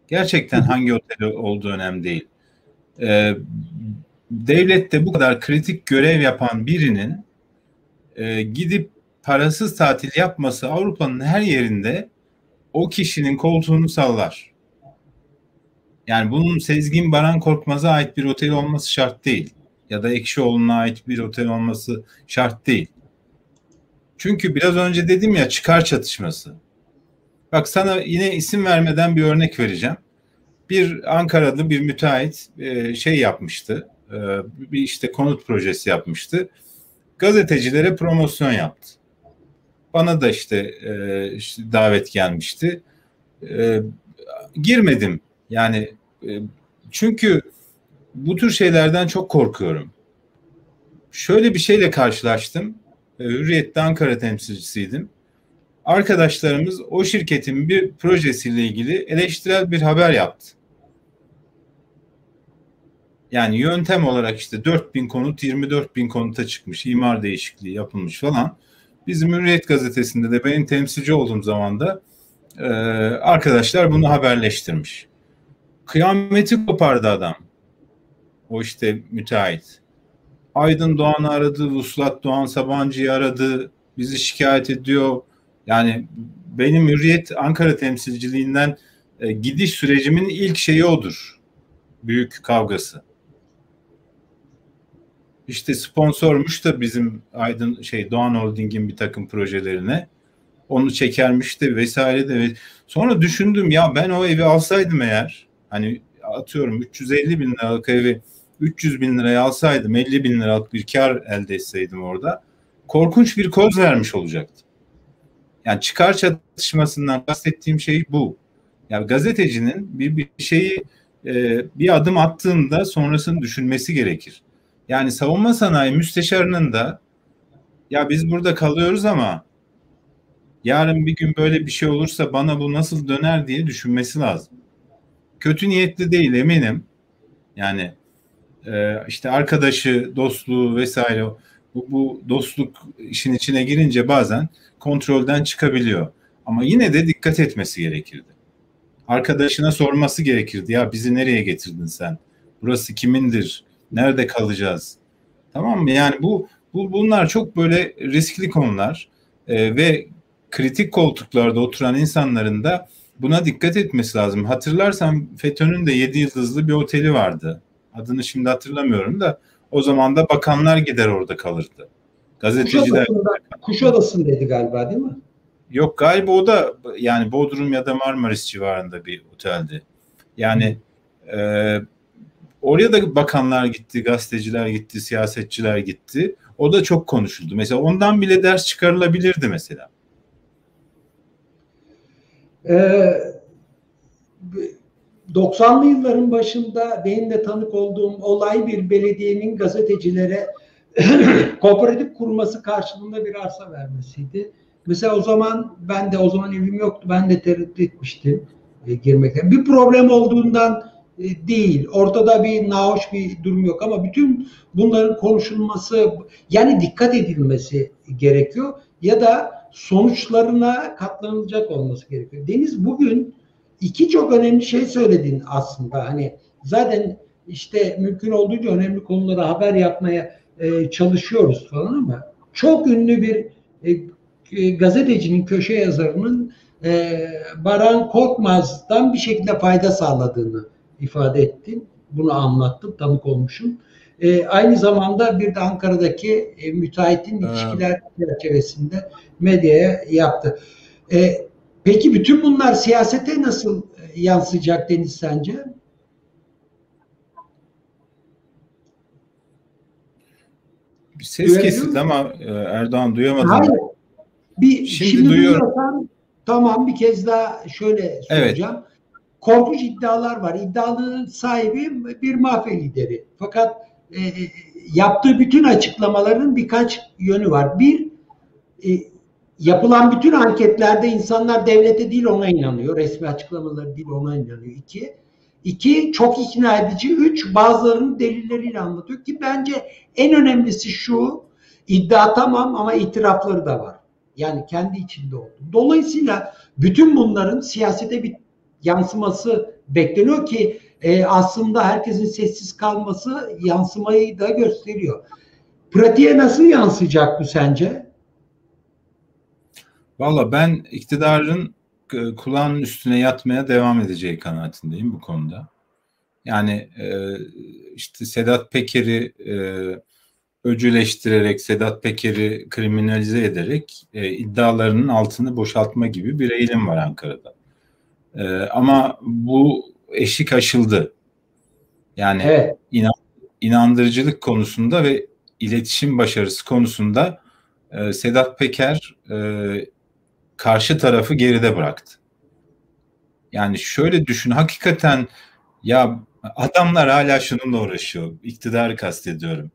Gerçekten hangi otel olduğu önemli değil. Ee, devlette bu kadar kritik görev yapan birinin e, gidip parasız tatil yapması Avrupa'nın her yerinde o kişinin koltuğunu sallar. Yani bunun Sezgin Baran Korkmaz'a ait bir otel olması şart değil. Ya da Ekşioğlu'na ait bir otel olması şart değil. Çünkü biraz önce dedim ya çıkar çatışması. Bak sana yine isim vermeden bir örnek vereceğim. Bir Ankara'da bir müteahhit e, şey yapmıştı. E, bir işte konut projesi yapmıştı. Gazetecilere promosyon yaptı. Bana da işte, e, davet gelmişti. Girmedim. Yani çünkü bu tür şeylerden çok korkuyorum. Şöyle bir şeyle karşılaştım Hürriyet'te Ankara temsilcisiydim. Arkadaşlarımız o şirketin bir projesiyle ilgili eleştirel bir haber yaptı. Yani yöntem olarak işte 4000 konut 24 bin konuta çıkmış, imar değişikliği yapılmış falan. Bizim Hürriyet gazetesinde de benim temsilci olduğum zaman da e, arkadaşlar bunu haberleştirmiş. Kıyameti kopardı adam. O işte müteahhit. Aydın Doğan'ı aradı, Vuslat Doğan Sabancı'yı aradı, bizi şikayet ediyor. Yani benim Hürriyet Ankara temsilciliğinden e, gidiş sürecimin ilk şeyi odur. Büyük kavgası. İşte sponsormuş da bizim Aydın şey Doğan Holding'in bir takım projelerine. Onu çekermiş de vesaire de. Sonra düşündüm ya ben o evi alsaydım eğer hani atıyorum 350 bin liralık evi 300 bin liraya alsaydım 50 bin liralık bir kar elde etseydim orada korkunç bir koz vermiş olacaktı. Yani çıkar çatışmasından bahsettiğim şey bu. Yani gazetecinin bir, bir şeyi e, bir adım attığında sonrasını düşünmesi gerekir. Yani savunma sanayi müsteşarının da ya biz burada kalıyoruz ama yarın bir gün böyle bir şey olursa bana bu nasıl döner diye düşünmesi lazım. Kötü niyetli değil eminim. Yani e, işte arkadaşı, dostluğu vesaire bu, bu dostluk işin içine girince bazen kontrolden çıkabiliyor. Ama yine de dikkat etmesi gerekirdi. Arkadaşına sorması gerekirdi. Ya bizi nereye getirdin sen? Burası kimindir? Nerede kalacağız? Tamam mı? Yani bu, bu bunlar çok böyle riskli konular e, ve kritik koltuklarda oturan insanların da buna dikkat etmesi lazım. Hatırlarsan FETÖ'nün de 7 yıldızlı bir oteli vardı. Adını şimdi hatırlamıyorum da o zaman da bakanlar gider orada kalırdı. Gazeteciler. Kuşadası'ndaydı galiba değil mi? Yok galiba o da yani Bodrum ya da Marmaris civarında bir oteldi. Yani e, oraya da bakanlar gitti, gazeteciler gitti, siyasetçiler gitti. O da çok konuşuldu. Mesela ondan bile ders çıkarılabilirdi mesela. Ee, 90'lı yılların başında benim de tanık olduğum olay bir belediyenin gazetecilere kooperatif kurması karşılığında bir arsa vermesiydi. Mesela o zaman ben de o zaman evim yoktu. Ben de tereddüt etmiştim e, girmekten. Bir problem olduğundan e, değil. Ortada bir nahoş bir durum yok ama bütün bunların konuşulması yani dikkat edilmesi gerekiyor ya da sonuçlarına katlanılacak olması gerekiyor. Deniz bugün iki çok önemli şey söyledin aslında. Hani zaten işte mümkün olduğunca önemli konulara haber yapmaya e, çalışıyoruz falan ama çok ünlü bir e, e, gazetecinin, köşe yazarının e, Baran Korkmaz'dan bir şekilde fayda sağladığını ifade ettim. Bunu anlattım, tanık olmuşum. E, aynı zamanda bir de Ankara'daki e, müteahhitin ilişkiler çerçevesinde medyaya yaptı. E, peki bütün bunlar siyasete nasıl e, yansıyacak Deniz sence? Bir ses kesildi ama e, Erdoğan duyamadım. Hayır. Bir, şimdi, şimdi duyuyorum. Tamam bir kez daha şöyle soracağım. Evet. Korkunç iddialar var. İddialının sahibi bir mafya lideri. Fakat e, e, yaptığı bütün açıklamaların birkaç yönü var. Bir, e, yapılan bütün anketlerde insanlar devlete değil ona inanıyor. Resmi açıklamaları değil ona inanıyor. İki, iki çok ikna edici. Üç, bazılarının delilleriyle anlatıyor ki bence en önemlisi şu, iddia tamam ama itirafları da var. Yani kendi içinde oldu. Dolayısıyla bütün bunların siyasete bir yansıması bekleniyor ki e, aslında herkesin sessiz kalması yansımayı da gösteriyor. Pratiğe nasıl yansıyacak bu sence? Valla ben iktidarın e, kulağının üstüne yatmaya devam edeceği kanaatindeyim bu konuda. Yani e, işte Sedat Peker'i e, öcüleştirerek, Sedat Peker'i kriminalize ederek e, iddialarının altını boşaltma gibi bir eğilim var Ankara'da. E, ama bu eşik aşıldı. Yani evet. inan, inandırıcılık konusunda ve iletişim başarısı konusunda e, Sedat Peker e, karşı tarafı geride bıraktı. Yani şöyle düşün, hakikaten ya adamlar hala şununla uğraşıyor. İktidarı kastediyorum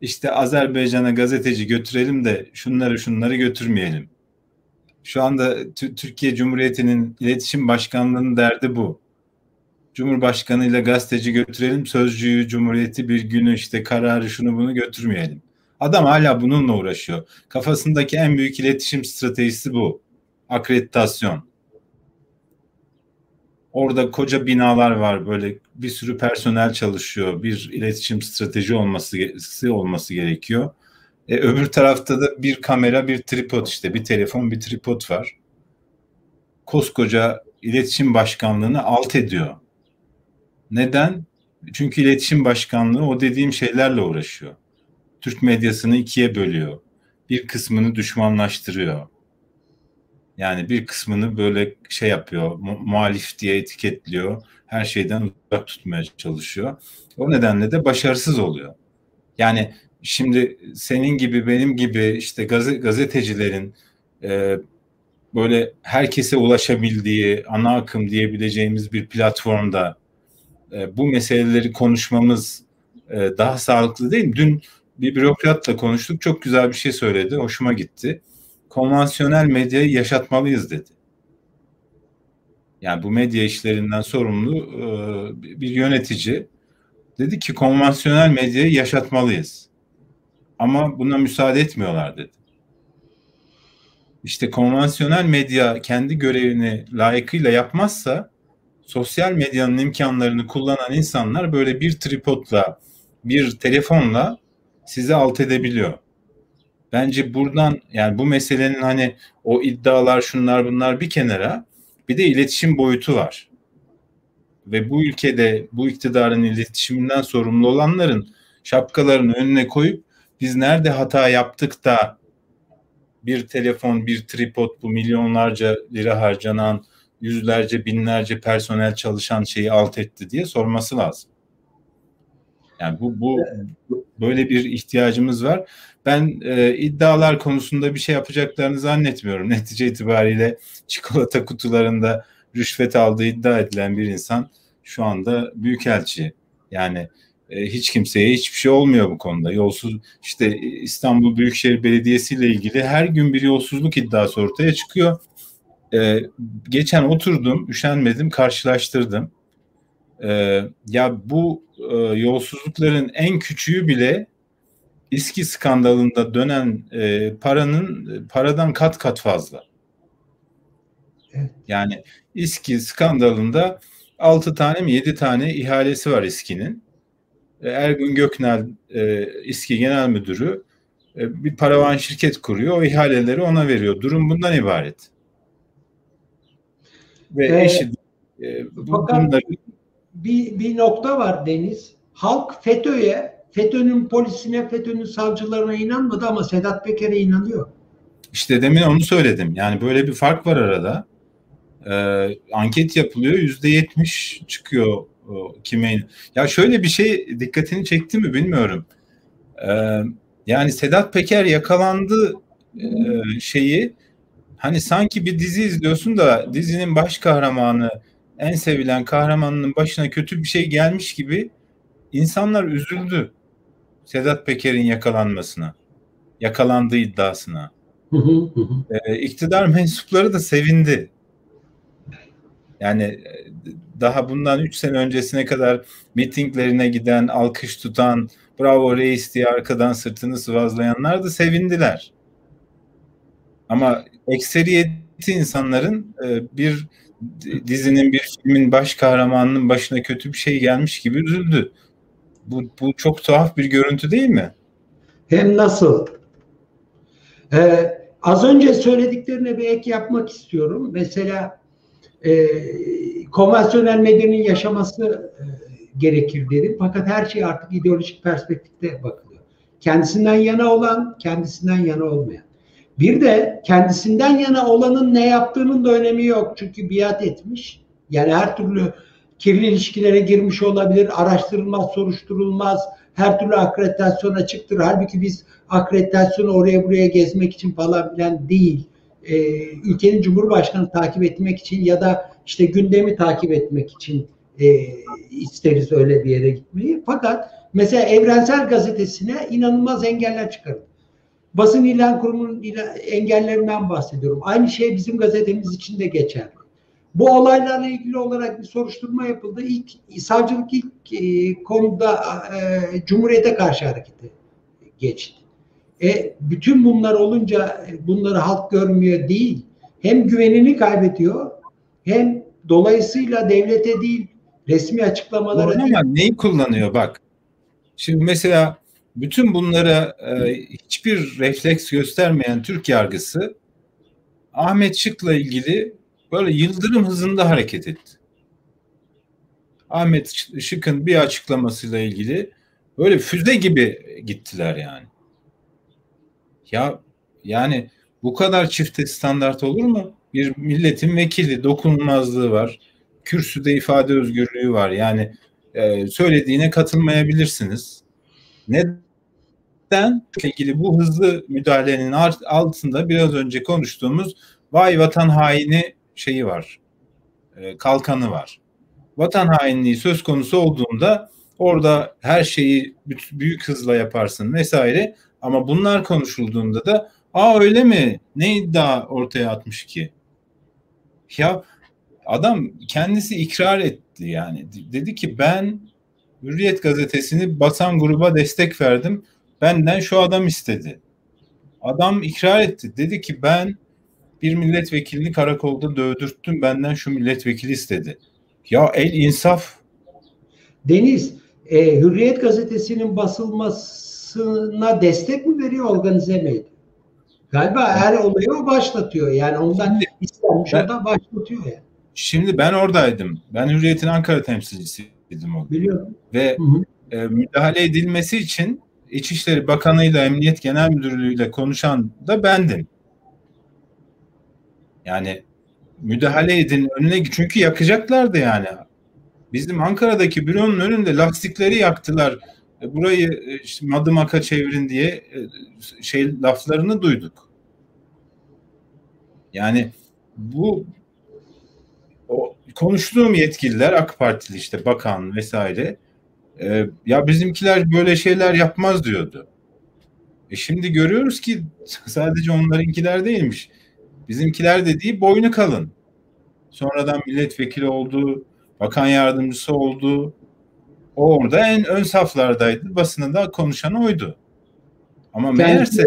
işte Azerbaycan'a gazeteci götürelim de şunları şunları götürmeyelim. Şu anda Türkiye Cumhuriyeti'nin iletişim başkanlığının derdi bu. Cumhurbaşkanı ile gazeteci götürelim, sözcüyü, cumhuriyeti bir günü işte kararı şunu bunu götürmeyelim. Adam hala bununla uğraşıyor. Kafasındaki en büyük iletişim stratejisi bu. Akreditasyon. Orada koca binalar var böyle bir sürü personel çalışıyor. Bir iletişim strateji olması olması gerekiyor. E, öbür tarafta da bir kamera, bir tripod işte bir telefon, bir tripod var. Koskoca iletişim başkanlığını alt ediyor. Neden? Çünkü iletişim başkanlığı o dediğim şeylerle uğraşıyor. Türk medyasını ikiye bölüyor. Bir kısmını düşmanlaştırıyor yani bir kısmını böyle şey yapıyor, mu- muhalif diye etiketliyor. Her şeyden uzak tutmaya çalışıyor. O nedenle de başarısız oluyor. Yani şimdi senin gibi benim gibi işte gaz- gazetecilerin e, böyle herkese ulaşabildiği ana akım diyebileceğimiz bir platformda e, bu meseleleri konuşmamız e, daha sağlıklı değil mi? Dün bir bürokratla konuştuk. Çok güzel bir şey söyledi. Hoşuma gitti konvansiyonel medyayı yaşatmalıyız dedi. Yani bu medya işlerinden sorumlu e, bir yönetici dedi ki konvansiyonel medyayı yaşatmalıyız. Ama buna müsaade etmiyorlar dedi. İşte konvansiyonel medya kendi görevini layıkıyla yapmazsa sosyal medyanın imkanlarını kullanan insanlar böyle bir tripodla bir telefonla sizi alt edebiliyor. Bence buradan yani bu meselenin hani o iddialar şunlar bunlar bir kenara bir de iletişim boyutu var. Ve bu ülkede bu iktidarın iletişiminden sorumlu olanların şapkalarını önüne koyup biz nerede hata yaptık da bir telefon, bir tripod bu milyonlarca lira harcanan, yüzlerce, binlerce personel çalışan şeyi alt etti diye sorması lazım. Yani bu, bu böyle bir ihtiyacımız var. Ben e, iddialar konusunda bir şey yapacaklarını zannetmiyorum. Netice itibariyle çikolata kutularında rüşvet aldığı iddia edilen bir insan şu anda büyükelçi. Yani e, hiç kimseye hiçbir şey olmuyor bu konuda. Yolsuz işte İstanbul Büyükşehir Belediyesi ile ilgili her gün bir yolsuzluk iddiası ortaya çıkıyor. E, geçen oturdum, üşenmedim, karşılaştırdım. E, ya bu e, yolsuzlukların en küçüğü bile İSKİ skandalında dönen e, paranın paradan kat kat fazla. Yani İSKİ skandalında 6 tane mi 7 tane ihalesi var İSKİ'nin. E, Ergun Göknel e, İSKİ Genel Müdürü e, bir paravan şirket kuruyor. O ihaleleri ona veriyor. Durum bundan ibaret. Ve ee, eşit e, bunları... bir, bir nokta var Deniz. Halk FETÖ'ye, FETÖ'nün polisine, FETÖ'nün savcılarına inanmadı ama Sedat Peker'e inanıyor. İşte demin onu söyledim. Yani böyle bir fark var arada. Ee, anket yapılıyor. Yüzde yetmiş çıkıyor kime ya şöyle bir şey dikkatini çekti mi bilmiyorum. Ee, yani Sedat Peker yakalandı e, şeyi hani sanki bir dizi izliyorsun da dizinin baş kahramanı en sevilen kahramanının başına kötü bir şey gelmiş gibi insanlar üzüldü Sedat Peker'in yakalanmasına yakalandığı iddiasına. Ee, iktidar mensupları da sevindi. Yani e, daha bundan 3 sene öncesine kadar mitinglerine giden, alkış tutan, bravo reis diye arkadan sırtını sıvazlayanlar da sevindiler. Ama ekseriyeti insanların e, bir dizinin, bir filmin baş kahramanının başına kötü bir şey gelmiş gibi üzüldü. Bu, bu çok tuhaf bir görüntü değil mi? Hem nasıl? Ee, az önce söylediklerine bir ek yapmak istiyorum. Mesela e, konvansiyonel medyanın yaşaması e, gerekir dedim. Fakat her şey artık ideolojik perspektifte bakılıyor. Kendisinden yana olan, kendisinden yana olmayan. Bir de kendisinden yana olanın ne yaptığının da önemi yok. Çünkü biat etmiş. Yani her türlü kirli ilişkilere girmiş olabilir, araştırılmaz, soruşturulmaz, her türlü akreditasyon açıktır. Halbuki biz akreditasyonu oraya buraya gezmek için falan filan değil. Ee, ülkenin cumhurbaşkanı takip etmek için ya da işte gündemi takip etmek için e, isteriz öyle bir yere gitmeyi. Fakat mesela Evrensel Gazetesi'ne inanılmaz engeller çıkarıldı. Basın ilan kurumunun engellerinden bahsediyorum. Aynı şey bizim gazetemiz için de geçer. Bu olaylarla ilgili olarak bir soruşturma yapıldı. İlk savcılık ilk e, konuda e, Cumhuriyete karşı harekete geçti. E, bütün bunlar olunca bunları halk görmüyor değil. Hem güvenini kaybediyor hem dolayısıyla devlete değil resmi açıklamalara Doğru değil. Ama neyi kullanıyor bak. Şimdi mesela bütün bunlara e, hiçbir refleks göstermeyen Türk yargısı Ahmet Şık'la ilgili böyle yıldırım hızında hareket etti. Ahmet Şık'ın bir açıklamasıyla ilgili böyle füze gibi gittiler yani. Ya yani bu kadar çifte standart olur mu? Bir milletin vekili dokunulmazlığı var. Kürsüde ifade özgürlüğü var. Yani e, söylediğine katılmayabilirsiniz. Neden? ilgili bu hızlı müdahalenin altında biraz önce konuştuğumuz vay vatan haini şeyi var. E, kalkanı var. Vatan hainliği söz konusu olduğunda orada her şeyi büyük hızla yaparsın vesaire. Ama bunlar konuşulduğunda da aa öyle mi? Ne iddia ortaya atmış ki? Ya adam kendisi ikrar etti yani. Dedi ki ben Hürriyet gazetesini basan gruba destek verdim. Benden şu adam istedi. Adam ikrar etti. Dedi ki ben bir milletvekilini karakolda dövdürttüm. Benden şu milletvekili istedi. Ya el insaf. Deniz E, Hürriyet gazetesinin basılmasına destek mi veriyor, organize mi ediyor? Galiba her olayı o başlatıyor. Yani ondan istenmiş, o da başlatıyor yani. Şimdi ben oradaydım. Ben Hürriyet'in Ankara temsilcisiydim o. Biliyorum. Ve hı hı. E, müdahale edilmesi için İçişleri Bakanı'yla Emniyet Genel Müdürlüğü'yle konuşan da bendim. Yani müdahale edin önüne çünkü yakacaklardı yani. Bizim Ankara'daki büronun önünde lastikleri yaktılar. E, burayı e, işte madımaka çevirin diye e, şey laflarını duyduk. Yani bu o konuştuğum yetkililer AK Partili işte bakan vesaire e, ya bizimkiler böyle şeyler yapmaz diyordu. E şimdi görüyoruz ki sadece onlarınkiler değilmiş. Bizimkiler dediği boynu kalın. Sonradan milletvekili oldu, bakan yardımcısı oldu. O orada en ön saflardaydı. Basında konuşan oydu. Ama yani meğerse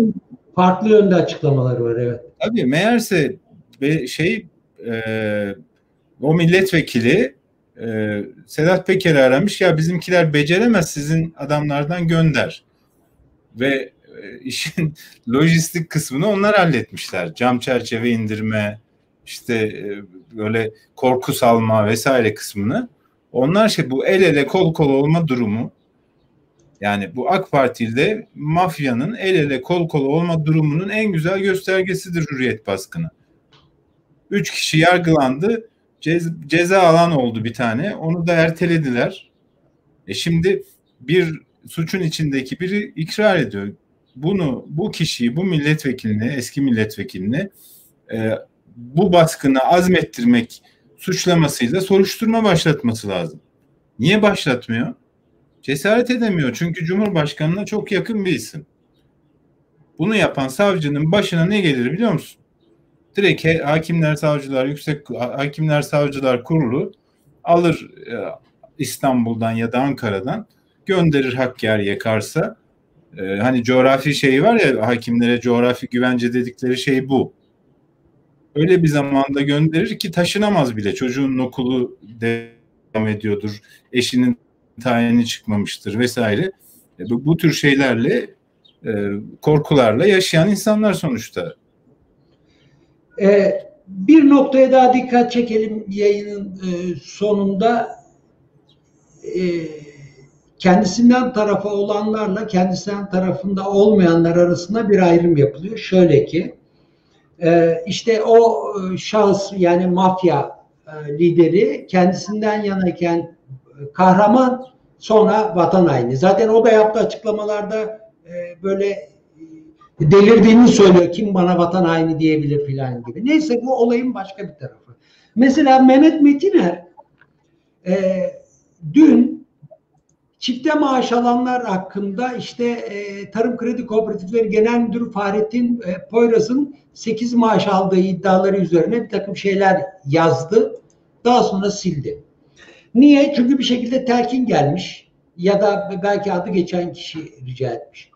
farklı yönde açıklamaları var evet. Tabii meğerse şey e, o milletvekili e, Sedat Peker'i aramış ya bizimkiler beceremez sizin adamlardan gönder. Ve e, işin lojistik kısmını onlar halletmişler. Cam çerçeve indirme, işte e, böyle korku salma vesaire kısmını. Onlar şey bu el ele kol kol olma durumu yani bu AK Parti'de mafyanın el ele kol kol olma durumunun en güzel göstergesidir hürriyet baskını. Üç kişi yargılandı. Cez, ceza alan oldu bir tane. Onu da ertelediler. E şimdi bir suçun içindeki biri ikrar ediyor. Bunu bu kişiyi, bu milletvekilini, eski milletvekilini e, bu baskını azmettirmek suçlamasıyla soruşturma başlatması lazım. Niye başlatmıyor? Cesaret edemiyor çünkü Cumhurbaşkanı'na çok yakın bir isim. Bunu yapan savcının başına ne gelir biliyor musun? Direkt Hakimler Savcılar Yüksek Hakimler Savcılar Kurulu alır e, İstanbul'dan ya da Ankara'dan gönderir Hakkari'ye Kars'a. E, hani coğrafi şeyi var ya hakimlere coğrafi güvence dedikleri şey bu öyle bir zamanda gönderir ki taşınamaz bile. Çocuğun okulu devam ediyordur. Eşinin tayini çıkmamıştır vesaire. E, bu, bu tür şeylerle e, korkularla yaşayan insanlar sonuçta. E, bir noktaya daha dikkat çekelim yayının e, sonunda. E, kendisinden tarafa olanlarla kendisinden tarafında olmayanlar arasında bir ayrım yapılıyor. Şöyle ki ee, işte o e, şahıs yani mafya e, lideri kendisinden yanayken e, kahraman sonra vatan haini. Zaten o da yaptığı açıklamalarda böyle delirdiğini söylüyor. Kim bana vatan haini diyebilir filan gibi. Neyse bu olayın başka bir tarafı. Mesela Mehmet Metiner e, dün Çifte maaş alanlar hakkında işte e, Tarım Kredi Kooperatifleri Genel Müdürü Fahrettin e, Poyraz'ın 8 maaş aldığı iddiaları üzerine bir takım şeyler yazdı. Daha sonra sildi. Niye? Çünkü bir şekilde telkin gelmiş ya da belki adı geçen kişi rica etmiş.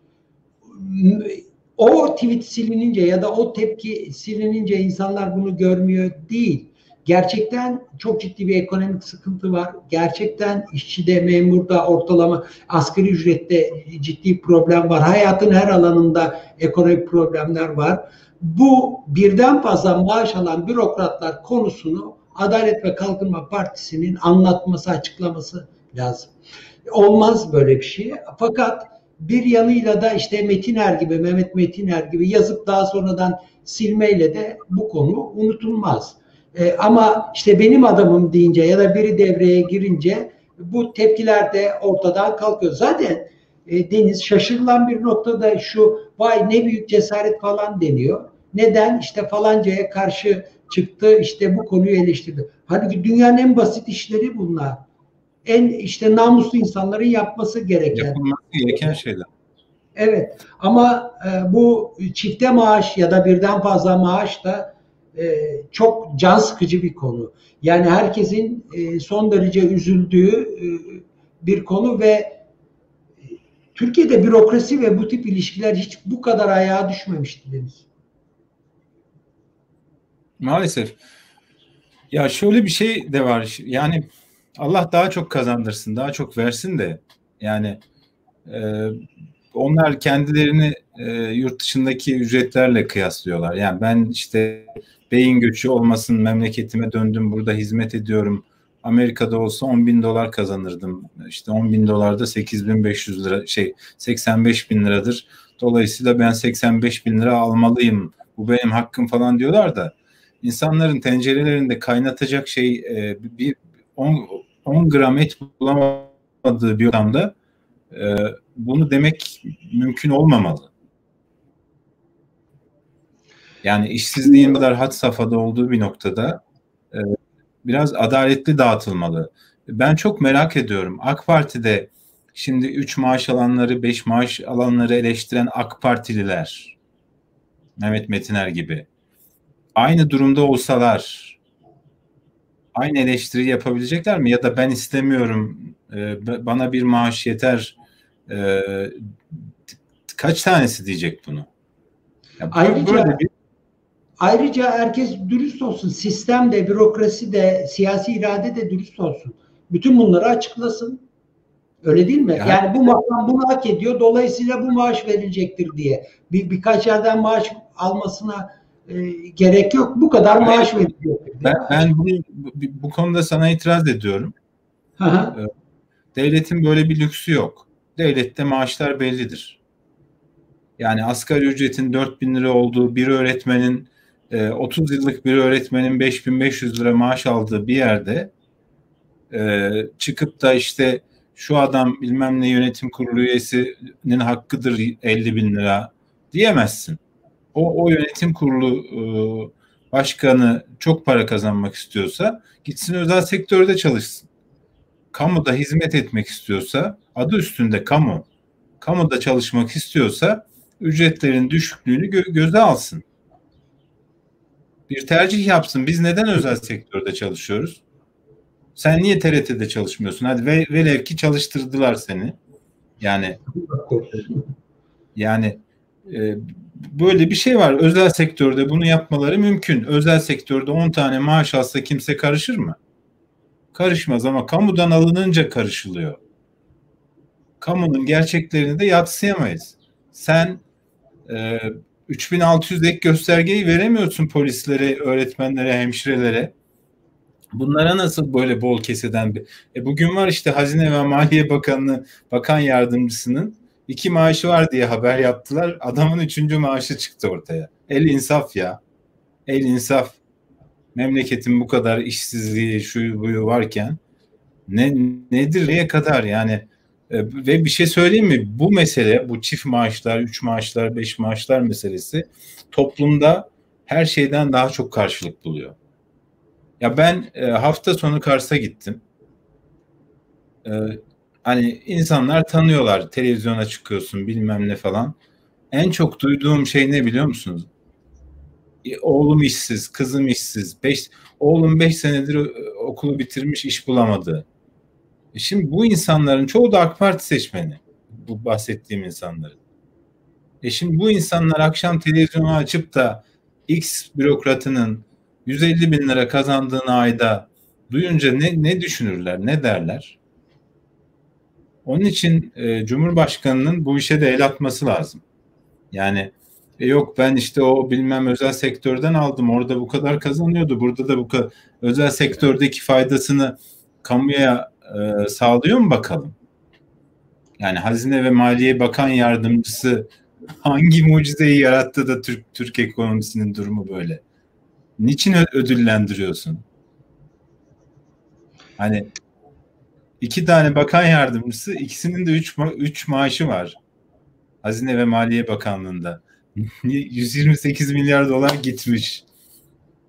O tweet silinince ya da o tepki silinince insanlar bunu görmüyor değil Gerçekten çok ciddi bir ekonomik sıkıntı var. Gerçekten işçide, memurda, ortalama asgari ücrette ciddi problem var. Hayatın her alanında ekonomik problemler var. Bu birden fazla maaş alan bürokratlar konusunu Adalet ve Kalkınma Partisi'nin anlatması, açıklaması lazım. Olmaz böyle bir şey. Fakat bir yanıyla da işte Metiner gibi, Mehmet Metiner gibi yazıp daha sonradan silmeyle de bu konu unutulmaz. E, ama işte benim adamım deyince ya da biri devreye girince bu tepkiler de ortadan kalkıyor. Zaten e, Deniz şaşırılan bir noktada şu vay ne büyük cesaret falan deniyor. Neden? İşte falancaya karşı çıktı işte bu konuyu eleştirdi. Halbuki dünyanın en basit işleri bunlar. En işte namuslu insanların yapması gereken. Yapılması gereken şeyler. Evet ama e, bu çifte maaş ya da birden fazla maaş da e, çok can sıkıcı bir konu. Yani herkesin e, son derece üzüldüğü e, bir konu ve Türkiye'de bürokrasi ve bu tip ilişkiler hiç bu kadar ayağa düşmemişti Deniz. Maalesef. Ya şöyle bir şey de var. Yani Allah daha çok kazandırsın, daha çok versin de Yani e, onlar kendilerini e, yurt dışındaki ücretlerle kıyaslıyorlar. Yani ben işte beyin göçü olmasın memleketime döndüm burada hizmet ediyorum. Amerika'da olsa 10 bin dolar kazanırdım. İşte 10 bin dolar da 8500 lira şey 85 bin liradır. Dolayısıyla ben 85 bin lira almalıyım. Bu benim hakkım falan diyorlar da insanların tencerelerinde kaynatacak şey e, bir 10, 10 gram et bulamadığı bir ortamda e, bunu demek mümkün olmamalı. Yani işsizliğin kadar had safhada olduğu bir noktada e, biraz adaletli dağıtılmalı. Ben çok merak ediyorum. AK Parti'de şimdi 3 maaş alanları, 5 maaş alanları eleştiren AK Partililer, Mehmet Metiner gibi aynı durumda olsalar aynı eleştiri yapabilecekler mi? Ya da ben istemiyorum, e, bana bir maaş yeter, e, kaç tanesi diyecek bunu? Ya ayrıca, böyle bir... ayrıca herkes dürüst olsun. Sistem de, bürokrasi de, siyasi irade de dürüst olsun. Bütün bunları açıklasın. Öyle değil mi? Yani, yani bu makam bunu hak ediyor. Dolayısıyla bu maaş verilecektir diye. Bir, birkaç yerden maaş almasına e, gerek yok. Bu kadar maaş verilecektir. Ben, ben bu, bu konuda sana itiraz ediyorum. Aha. Ee, devletin böyle bir lüksü yok. Devlette maaşlar bellidir. Yani asgari ücretin 4000 lira olduğu bir öğretmenin 30 e, yıllık bir öğretmenin 5500 lira maaş aldığı bir yerde e, çıkıp da işte şu adam bilmem ne yönetim kurulu üyesinin hakkıdır 50 bin lira diyemezsin. O, o yönetim kurulu e, başkanı çok para kazanmak istiyorsa gitsin özel sektörde çalışsın. Kamuda hizmet etmek istiyorsa adı üstünde kamu. Kamuda çalışmak istiyorsa ücretlerin düşüklüğünü gö- göze alsın. Bir tercih yapsın. Biz neden özel sektörde çalışıyoruz? Sen niye TRT'de çalışmıyorsun? Hadi ve, velev ki çalıştırdılar seni. Yani yani e, böyle bir şey var. Özel sektörde bunu yapmaları mümkün. Özel sektörde 10 tane maaş alsa kimse karışır mı? Karışmaz ama kamudan alınınca karışılıyor. Kamunun gerçeklerini de yatsıyamayız. Sen e, 3600 ek göstergeyi veremiyorsun polislere, öğretmenlere, hemşirelere. Bunlara nasıl böyle bol keseden bir... E bugün var işte Hazine ve Maliye Bakanı, Bakan Yardımcısının iki maaşı var diye haber yaptılar. Adamın üçüncü maaşı çıktı ortaya. El insaf ya. El insaf. Memleketin bu kadar işsizliği, şu buyu varken ne nedir, neye kadar yani e, ve bir şey söyleyeyim mi? Bu mesele, bu çift maaşlar, üç maaşlar, beş maaşlar meselesi toplumda her şeyden daha çok karşılık buluyor. Ya ben e, hafta sonu Kars'a gittim. E, hani insanlar tanıyorlar. Televizyona çıkıyorsun bilmem ne falan. En çok duyduğum şey ne biliyor musunuz? E, oğlum işsiz, kızım işsiz. Beş, oğlum beş senedir e, okulu bitirmiş, iş bulamadı. E şimdi bu insanların çoğu da AK Parti seçmeni. Bu bahsettiğim insanların. E şimdi bu insanlar akşam televizyonu açıp da X bürokratının 150 bin lira kazandığını ayda duyunca ne, ne düşünürler, ne derler? Onun için e, Cumhurbaşkanı'nın bu işe de el atması lazım. Yani e, yok ben işte o bilmem özel sektörden aldım orada bu kadar kazanıyordu burada da bu kadar özel sektördeki faydasını kamuya e, sağlıyor mu bakalım? Yani Hazine ve Maliye Bakan Yardımcısı hangi mucizeyi yarattı da Türk Türk ekonomisinin durumu böyle? Niçin ödüllendiriyorsun? Hani iki tane bakan yardımcısı, ikisinin de üç, ma üç maaşı var. Hazine ve Maliye Bakanlığı'nda. 128 milyar dolar gitmiş.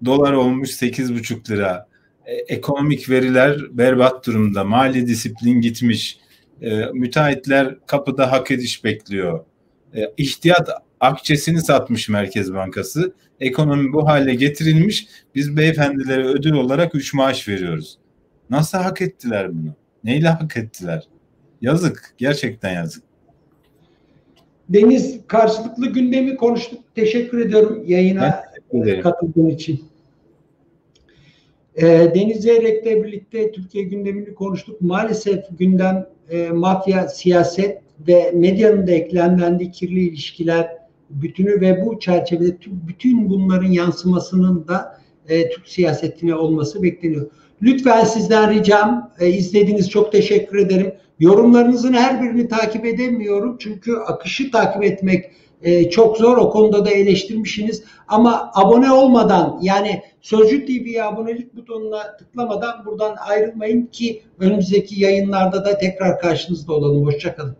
Dolar olmuş 8,5 lira. E, ekonomik veriler berbat durumda. Mali disiplin gitmiş. E, müteahhitler kapıda hak ediş bekliyor. E, ihtiyat akçesini satmış Merkez Bankası. Ekonomi bu hale getirilmiş. Biz beyefendilere ödül olarak 3 maaş veriyoruz. Nasıl hak ettiler bunu? Neyle hak ettiler? Yazık. Gerçekten yazık. Deniz karşılıklı gündemi konuştuk. Teşekkür ediyorum yayına katıldığın için. E, Deniz Zeyrek'le birlikte Türkiye gündemini konuştuk. Maalesef gündem e, mafya, siyaset ve medyanın da eklemlendiği kirli ilişkiler bütünü ve bu çerçevede bütün bunların yansımasının da e, Türk siyasetine olması bekleniyor. Lütfen sizden ricam e, izlediğiniz çok teşekkür ederim. Yorumlarınızın her birini takip edemiyorum çünkü akışı takip etmek e, çok zor. O konuda da eleştirmişsiniz. Ama abone olmadan yani Sözcü TV'ye abonelik butonuna tıklamadan buradan ayrılmayın ki önümüzdeki yayınlarda da tekrar karşınızda olalım. Hoşçakalın.